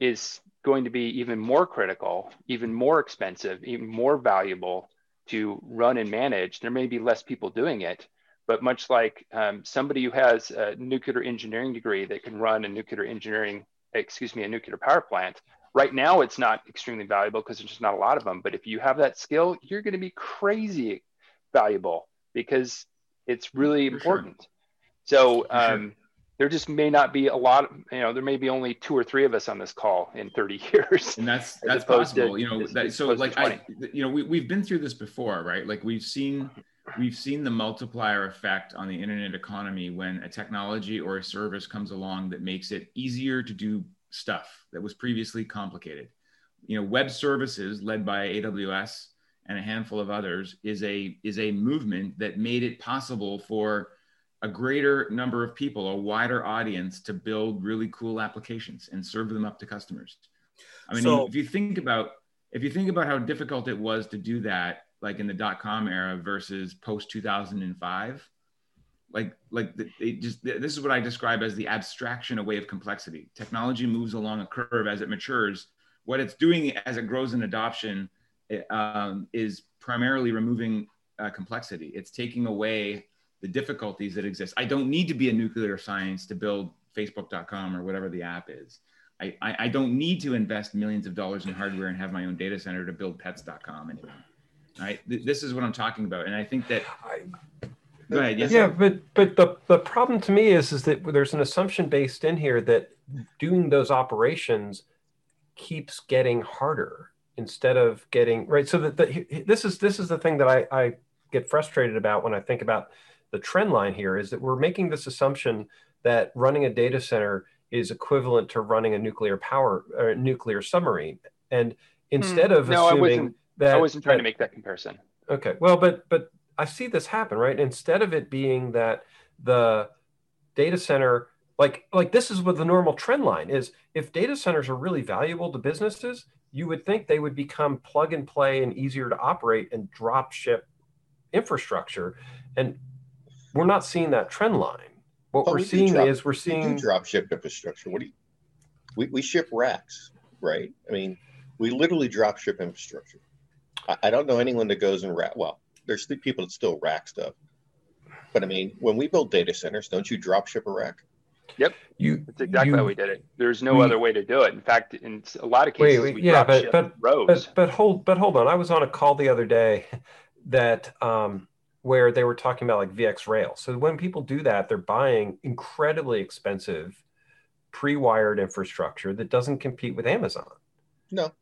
S8: is going to be even more critical, even more expensive, even more valuable to run and manage. There may be less people doing it, But much like um, somebody who has a nuclear engineering degree that can run a nuclear engineering, excuse me, a nuclear power plant, right now it's not extremely valuable because there's just not a lot of them. But if you have that skill, you're going to be crazy valuable because it's really For important. Sure. So um, there just may not be a lot of, you know, there may be only two or three of us on this call in 30 years.
S7: And that's, that's possible, to, you know, that, so like, I, you know, we, we've been through this before, right? Like we've seen, we've seen the multiplier effect on the internet economy when a technology or a service comes along that makes it easier to do stuff that was previously complicated. You know, web services led by AWS and a handful of others is a is a movement that made it possible for a greater number of people, a wider audience to build really cool applications and serve them up to customers. I mean, so, if you think about if you think about how difficult it was to do that, like in the dot com era versus post 2005, like like it just this is what I describe as the abstraction away of complexity. Technology moves along a curve as it matures. What it's doing as it grows in adoption um, is primarily removing uh, complexity. It's taking away the difficulties that exist. I don't need to be a nuclear science to build Facebook.com or whatever the app is. I, I, I don't need to invest millions of dollars in hardware and have my own data center to build pets.com anymore. Right. This is what I'm talking about. And I think that Go ahead. Yes,
S1: yeah, sir. but but the, the problem to me is is that there's an assumption based in here that doing those operations keeps getting harder instead of getting right. So that the, this is this is the thing that I, I get frustrated about when I think about the trend line here is that we're making this assumption that running a data center is equivalent to running a nuclear power or nuclear submarine. And instead of hmm. no, assuming I wasn't, that
S8: I wasn't trying that, to make that comparison.
S1: Okay. Well, but but I see this happen, right? Instead of it being that the data center like like this is what the normal trend line is if data centers are really valuable to businesses you would think they would become plug and play and easier to operate and drop ship infrastructure and we're not seeing that trend line. What we're we seeing drop, is we're seeing
S10: we drop ship infrastructure. What do you? We, we ship racks, right? I mean, we literally drop ship infrastructure. I, I don't know anyone that goes and rack. Well, there's people that still rack stuff, but I mean, when we build data centers, don't you drop ship a rack?
S8: Yep, you. That's exactly you, how we did it. There's no we, other way to do it. In fact, in a lot of cases, wait, wait, yeah, but but,
S1: but but hold but hold on. I was on a call the other day that um, where they were talking about like VxRail. So when people do that, they're buying incredibly expensive pre-wired infrastructure that doesn't compete with Amazon.
S10: No.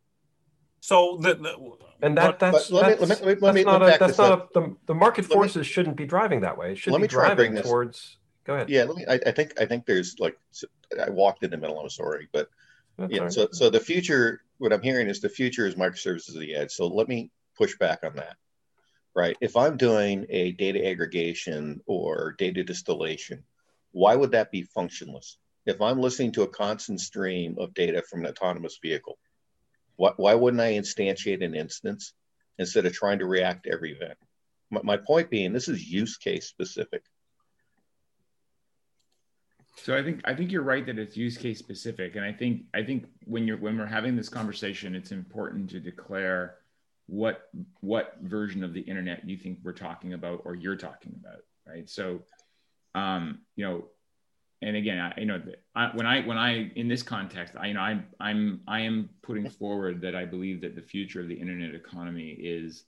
S9: So the, the
S1: and that but, that's, but that's, me, let me, let me, that's not a, that's not a, the, the market forces me, shouldn't be driving that way. It should be driving towards. Go ahead.
S10: Yeah, let me. I, I, think I think there's like I walked in the middle. I'm sorry, but that's yeah. Right. So so the future. What I'm hearing is the future is microservices at the edge. So let me push back on that right? If I'm doing a data aggregation or data distillation, why would that be functionless? If I'm listening to a constant stream of data from an autonomous vehicle, why, why wouldn't I instantiate an instance instead of trying to react to every event? My, my point being, this is use case specific.
S7: So I think I think you're right that it's use case specific, and I think I think when you're when we're having this conversation, it's important to declare what what version of the internet you think we're talking about or you're talking about right? So um you know and again I, you know I, when i when i in this context i you know i'm i'm i am putting forward that i believe that the future of the internet economy is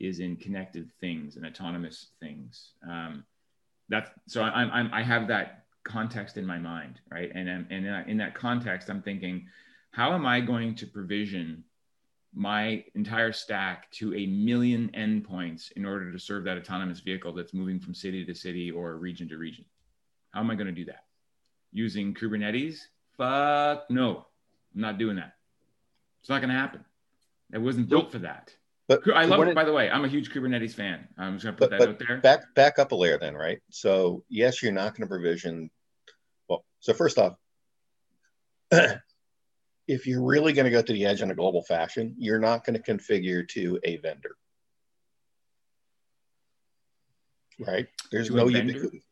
S7: is in connected things and autonomous things. Um that's so i'm, I'm i have that context in my mind right and and in that context i'm thinking how am i going to provision my entire stack to a million endpoints in order to serve that autonomous vehicle that's moving from city to city or region to region. How am I going to do that? Using Kubernetes? Fuck no. I'm not doing that. It's not going to happen. It wasn't built for that. But I love it, by the way. I'm a huge Kubernetes fan. I'm just going to put but, that out there.
S10: Back, back up a layer then, right? So, yes, you're not going to provision. Well, so first off, if you're really going to go to the edge in a global fashion, you're not going to configure to a vendor. Right? There's to no ubiquity.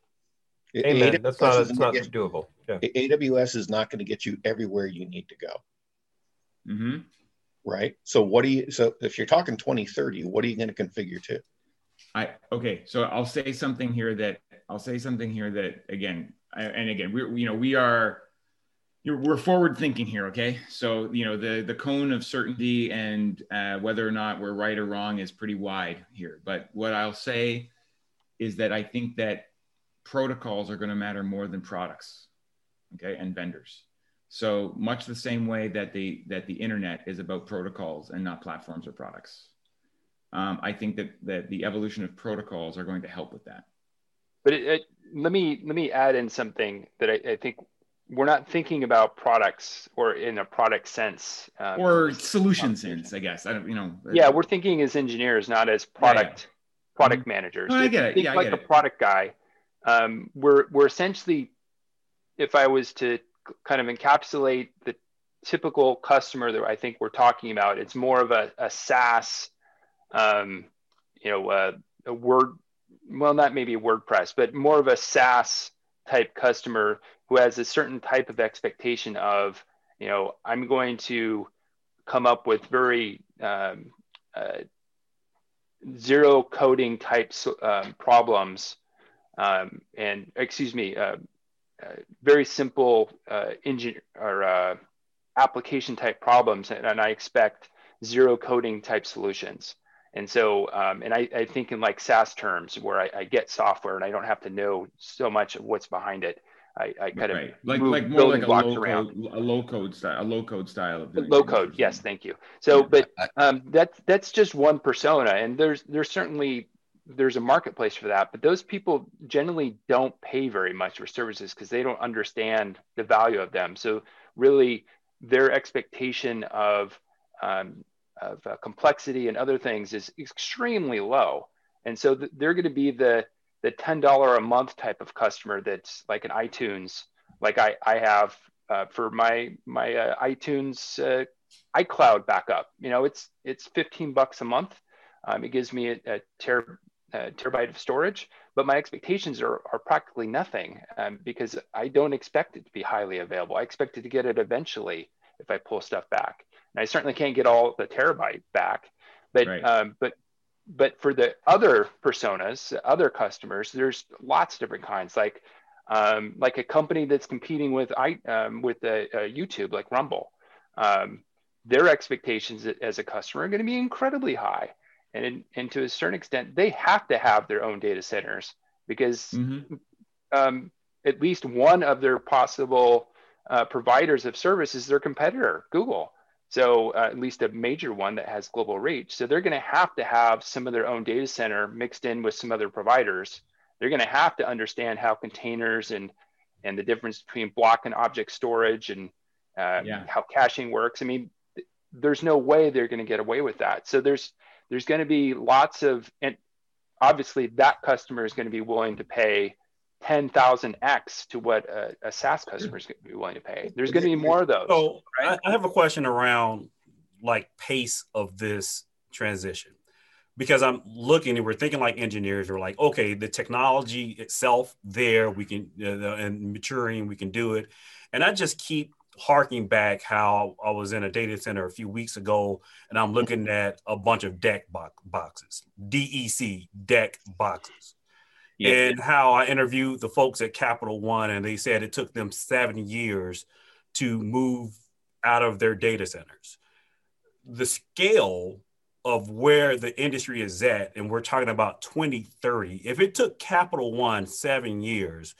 S1: Amen. AWS That's not, that's not get, doable. Yeah.
S10: AWS is not going to get you everywhere you need to go.
S7: Mm-hmm.
S10: Right. So what do you, so if you're talking 2030, what are you going to configure to?
S7: I okay. So I'll say something here that I'll say something here that again, I, and again, we you know we are we're forward thinking here okay so you know the the cone of certainty and uh, whether or not we're right or wrong is pretty wide here but what i'll say is that i think that protocols are going to matter more than products okay and vendors so much the same way that the that the internet is about protocols and not platforms or products. Um, i think that that the evolution of protocols are going to help with that.
S8: But it, it, let me let me add in something that I, I, think we're not thinking about products or in a product sense
S7: um, or solution sense i guess. I don't you know
S8: yeah we're thinking as engineers not as product yeah, yeah. product mm-hmm. managers.
S7: No, i get it.
S8: Think
S7: yeah,
S8: like a product guy. Um, we're we're essentially if i was to kind of encapsulate the typical customer that i think we're talking about. It's more of a, a saas um, you know uh, a word well not maybe wordpress but more of a saas type customer who has a certain type of expectation of, you know, I'm going to come up with very um, uh, zero coding types um, problems um, and excuse me, uh, very simple uh, engine or uh, application type problems, and, and, I expect zero coding type solutions. And so, um, and I, I, think in like SaaS terms, where I, I, get software and I don't have to know so much of what's behind it. I, I kind right. of
S7: like like more like a low code, a low code style, a low code style of
S8: low code. Yes, thank you. So, but um, that's that's just one persona, and there's there's certainly there's a marketplace for that, but those people generally don't pay very much for services because they don't understand the value of them. So, really, their expectation of um, of uh, complexity and other things is extremely low, and so th- they're going to be the the $10 a month type of customer that's like an iTunes, like I, I have uh, for my, my uh, iTunes uh, iCloud backup. You know, it's, it's 15 bucks a month. Um, it gives me a, a, a, terabyte of storage, but my expectations are, are practically nothing um, because I don't expect it to be highly available. I expect it to get it eventually if I pull stuff back. And I certainly can't get all the terabyte back, but right. um, but but for the other personas, other customers, there's lots of different kinds. Like um, like a company that's competing with I um, with a, a YouTube, like Rumble. Um, their expectations as a customer are going to be incredibly high, and in, and to a certain extent, they have to have their own data centers because mm-hmm. Um, at least one of their possible uh, providers of service is their competitor, Google. So uh, at least a major one that has global reach. So they're going to have to have some of their own data center mixed in with some other providers. They're going to have to understand how containers and and the difference between block and object storage and uh, yeah. how caching works. I mean, there's no way they're going to get away with that. So there's there's going to be lots of and obviously that customer is going to be willing to pay 10,000x to what a, a SaaS customer is going to be willing to pay. There's going to be more of those.
S6: So right? I have a question around like pace of this transition because I'm looking and we're thinking like engineers. We're like, okay, the technology itself there, we can uh, and maturing, we can do it. And I just keep harking back how I was in a data center a few weeks ago and I'm mm-hmm. looking at a bunch of DEC boxes, DEC DEC boxes yeah. and how I interviewed the folks at Capital One, and they said it took them seven years to move out of their data centers. The scale of where the industry is at, and we're talking about 2030, if it took Capital One seven years,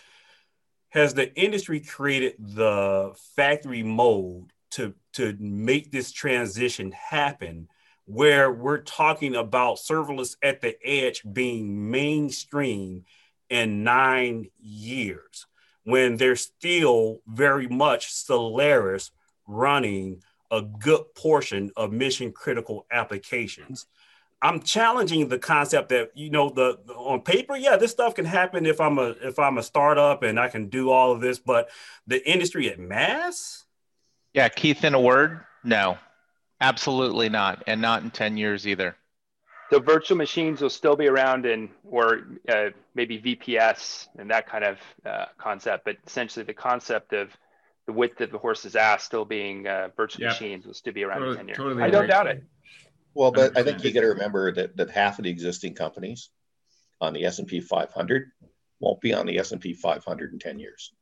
S6: has the industry created the factory mode to, to make this transition happen where we're talking about serverless at the edge being mainstream in nine years when there's still very much Solaris running a good portion of mission critical applications. I'm challenging the concept that you know the, the, on paper, yeah, this stuff can happen if I'm a if I'm a startup and I can do all of this, but the industry at mass.
S11: Yeah, Keith, in a word, no. Absolutely not, and not in 10 years either.
S8: The virtual machines will still be around and or uh, maybe VPS and that kind of uh, concept, but essentially the concept of the width of the horse's ass still being uh, virtual yep. machines will still be around totally, in 10 years. Totally I don't doubt it.
S10: Well, but I think you got to remember that, that half of the existing companies on the S&P 500 won't be on the S&P 500 in 10 years.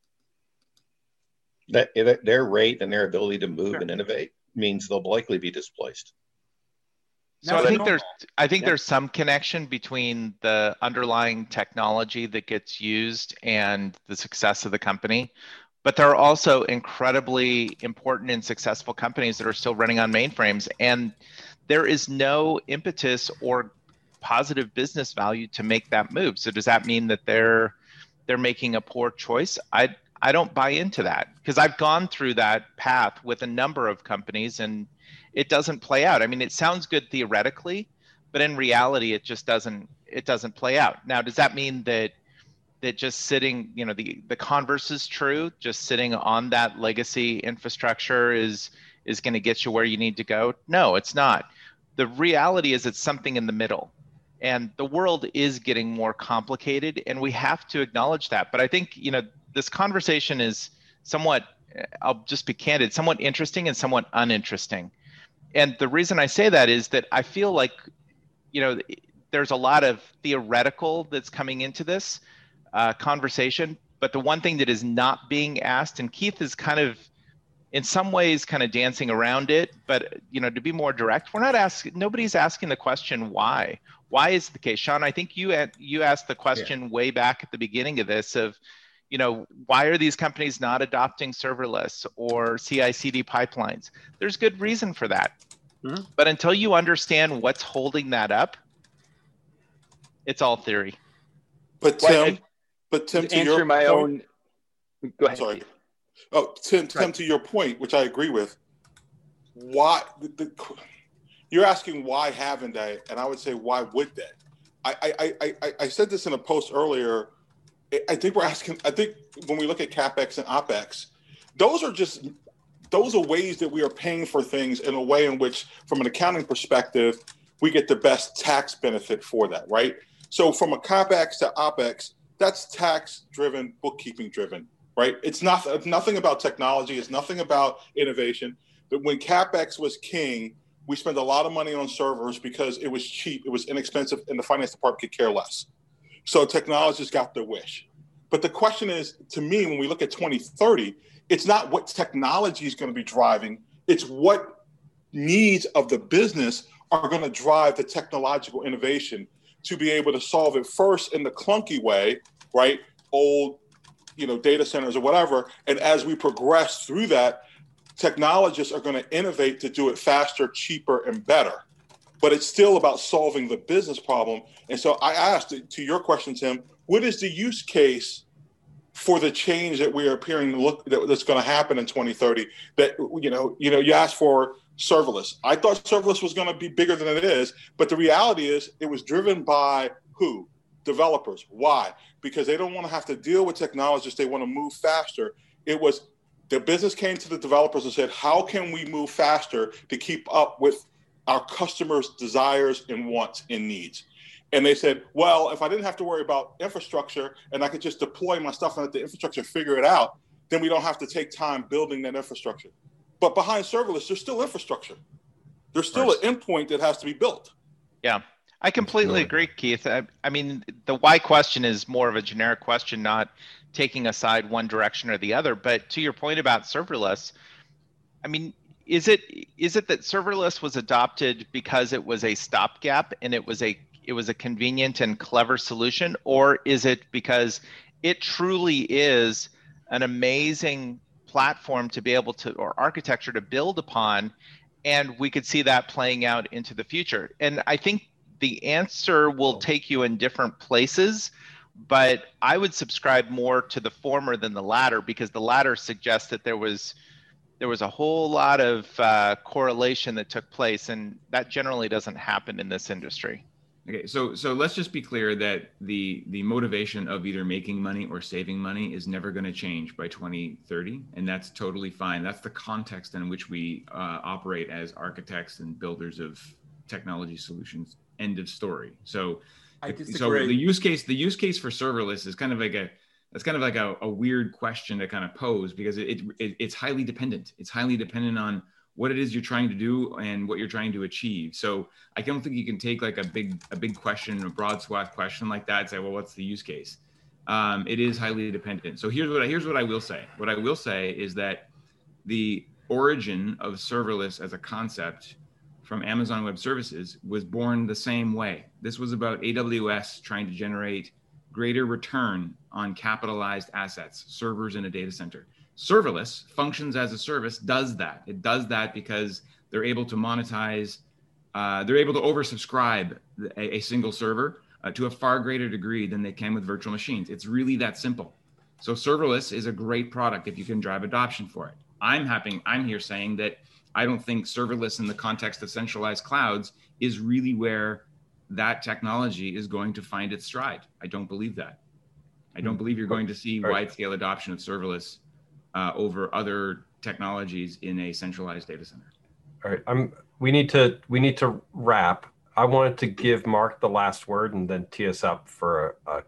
S10: That, their rate and their ability to move sure. and innovate means they'll likely be displaced.
S11: So I think there's I think yeah. there's some connection between the underlying technology that gets used and the success of the company. But there are also incredibly important and successful companies that are still running on mainframes and there is no impetus or positive business value to make that move. So does that mean that they're they're making a poor choice? I I don't buy into that because I've gone through that path with a number of companies and it doesn't play out. I mean, it sounds good theoretically, but in reality, it just doesn't it doesn't play out. Now, does that mean that that just sitting, you know, the the converse is true? Just sitting on that legacy infrastructure is is going to get you where you need to go? No, it's not. The reality is it's something in the middle. And the world is getting more complicated and we have to acknowledge that. But I think, you know, this conversation is somewhat I'll just be candid, somewhat interesting and somewhat uninteresting and the reason I say that is that I feel like, you know, there's a lot of theoretical that's coming into this uh, conversation, but the one thing that is not being asked, and Keith is kind of, in some ways, kind of dancing around it, but you know, to be more direct, we're not asking. Nobody's asking the question why. Why is the case, Sean? I think you you asked the question yeah. way back at the beginning of this of you know, why are these companies not adopting serverless or CI/CD pipelines? There's good reason for that. Mm-hmm. But until you understand what's holding that up, it's all theory.
S12: But Tim, well, but Tim, to answer
S8: my
S12: point,
S8: own. Go ahead.
S12: Sorry. Oh, Tim, Tim, right. to your point, which I agree with. Why the, the, you're asking why haven't they? And I would say why would they? I, I, I, I said this in a post earlier I think we're asking. I think when we look at capex and opex, those are just those are ways that we are paying for things in a way in which, from an accounting perspective, we get the best tax benefit for that, right? So from a capex to opex, that's tax driven, bookkeeping driven, right? It's not nothing about technology. It's nothing about innovation. But when capex was king, we spent a lot of money on servers because it was cheap, it was inexpensive, and the finance department could care less. So technologists got their wish. But the question is, to me, when we look at 2030, it's not what technology is going to be driving, it's what needs of the business are going to drive the technological innovation to be able to solve it first in the clunky way, right? Old, you know, data centers or whatever. And as we progress through that, technologists are going to innovate to do it faster, cheaper, and better but it's still about solving the business problem. And so I asked to your question, Tim, what is the use case for the change that we are appearing look that's going to happen in 2030? That you know, you know, you asked for serverless. I thought serverless was going to be bigger than it is, but the reality is it was driven by who? Developers. Why? Because they don't want to have to deal with technologists. They want to move faster. It was the business came to the developers and said, "How can we move faster to keep up with our customers' desires and wants and needs. And they said, well, if I didn't have to worry about infrastructure and I could just deploy my stuff and let the infrastructure figure it out, then we don't have to take time building that infrastructure. But behind serverless, there's still infrastructure. There's still an endpoint that has to be built.
S11: Yeah, I completely agree, Keith. I, I mean, the why question is more of a generic question, not taking aside one direction or the other. But to your point about serverless, I mean, is it is it that serverless was adopted because it was a stopgap and it was a it was a convenient and clever solution or is it because it truly is an amazing platform to be able to or architecture to build upon and we could see that playing out into the future and i think the answer will take you in different places but i would subscribe more to the former than the latter because the latter suggests that there was there was a whole lot of uh, correlation that took place, and that generally doesn't happen in this industry.
S7: Okay, so so let's just be clear that the the motivation of either making money or saving money is never going to change by 2030, and that's totally fine. That's the context in which we uh, operate as architects and builders of technology solutions. End of story. So, so the use case the use case for serverless is kind of like a that's kind of like a, a weird question to kind of pose because it, it, it's highly dependent. It's highly dependent on what it is you're trying to do and what you're trying to achieve. So I don't think you can take like a big a big question, a broad swath question like that, and say, well, what's the use case? Um, it is highly dependent. So here's what I, here's what I will say. What I will say is that the origin of serverless as a concept from Amazon Web Services was born the same way. This was about AWS trying to generate greater return on capitalized assets, servers in a data center. Serverless functions as a service does that. It does that because they're able to monetize uh, they're able to oversubscribe a, a single server uh, to a far greater degree than they can with virtual machines. It's really that simple. So serverless is a great product if you can drive adoption for it. I'm happy i'm here saying that i don't think serverless in the context of centralized clouds is really where that technology is going to find its stride i don't believe that i don't believe you're going to see wide scale adoption of serverless uh, over other technologies in a centralized data center.
S1: All right, I'm. We need to we need to wrap. I wanted to give Mark the last word and then tee us up for a, a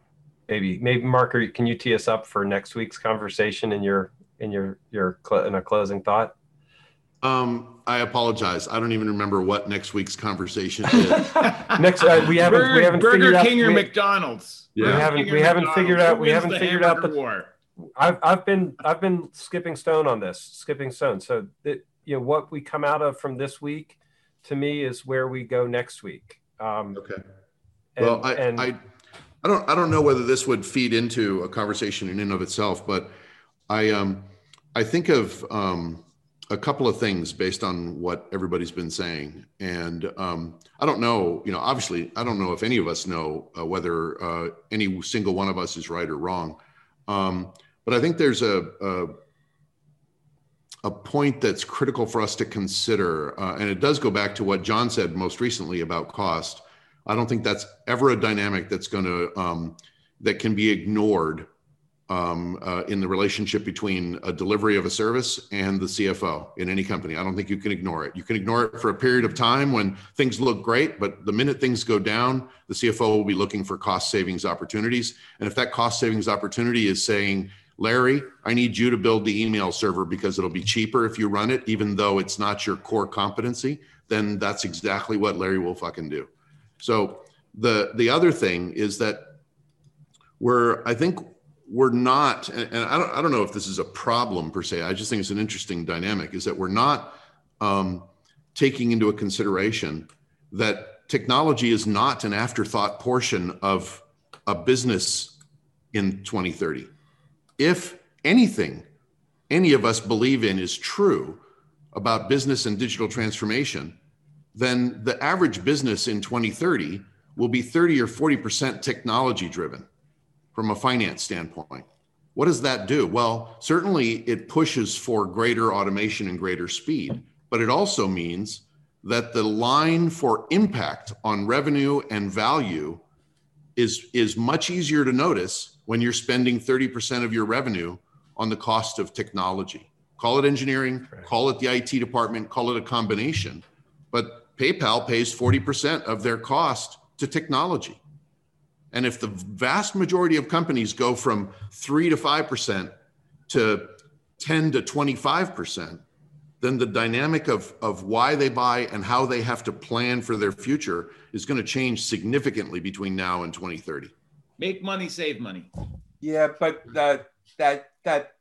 S1: maybe maybe Mark, can you tee us up for next week's conversation in your in your your in a closing thought?
S9: Um, I apologize. I don't even remember what next week's conversation is.
S1: next, uh, we haven't
S7: Burger,
S1: we haven't
S7: Burger
S1: figured
S7: King
S1: out,
S7: or
S1: we,
S7: McDonald's.
S1: Yeah. We haven't we haven't McDonald's. figured out we haven't figured out the
S7: war.
S1: I've I've been I've been skipping stone on this, skipping stone. So that you know what we come out of from this week, to me, is where we go next week. Um,
S9: okay. And, well, I, and, I I don't I don't know whether this would feed into a conversation in and of itself, but I um I think of um, a couple of things based on what everybody's been saying, and um, I don't know. You know, obviously, I don't know if any of us know uh, whether uh, any single one of us is right or wrong. Um, but I think there's a, a, a point that's critical for us to consider, uh, and it does go back to what John said most recently about cost. I don't think that's ever a dynamic that's going to um, that can be ignored um, uh, in the relationship between a delivery of a service and the CFO in any company. I don't think you can ignore it. You can ignore it for a period of time when things look great, but the minute things go down, the CFO will be looking for cost savings opportunities. And if that cost savings opportunity is saying, Larry, I need you to build the email server because it'll be cheaper if you run it, even though it's not your core competency, then that's exactly what Larry will fucking do. So the the other thing is that we're I think we're not, and, I don't I don't know if this is a problem per se. I just think it's an interesting dynamic. Is that we're not um, taking into a consideration that technology is not an afterthought portion of a business in 2030 if anything any of us believe in is true about business and digital transformation, then the average business in 2030 will be 30 or 40% technology driven from a finance standpoint. What does that do? Well, certainly it pushes for greater automation and greater speed, but it also means that the line for impact on revenue and value is, is much easier to notice when you're spending 30% of your revenue on the cost of technology. Call it engineering, call it the IT department, call it a combination. But PayPal pays 40% of their cost to technology. And if the vast majority of companies go from 3 to 5% to 10 to 25%, then the dynamic of, of why they buy and how they have to plan for their future is going to change significantly between now and 2030.
S7: Make money, save money.
S5: Yeah, but the, that that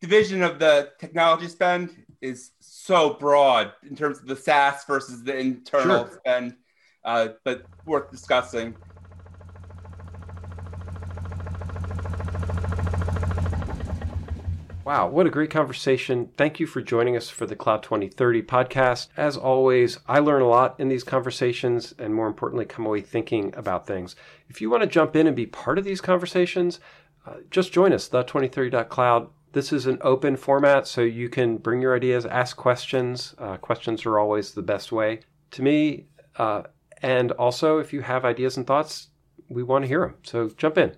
S5: division of the technology spend is so broad in terms of the SaaS versus the internal sure. spend, uh, but worth discussing.
S1: Wow, what a great conversation. Thank you for joining us for the Cloud 2030 podcast. As always, I learn a lot in these conversations and more importantly, come away thinking about things. If you want to jump in and be part of these conversations, uh, just join us, the2030.cloud. This is an open format, so you can bring your ideas, ask questions. Uh, questions are always the best way to me. Uh, and also, if you have ideas and thoughts, we want to hear them. So jump in.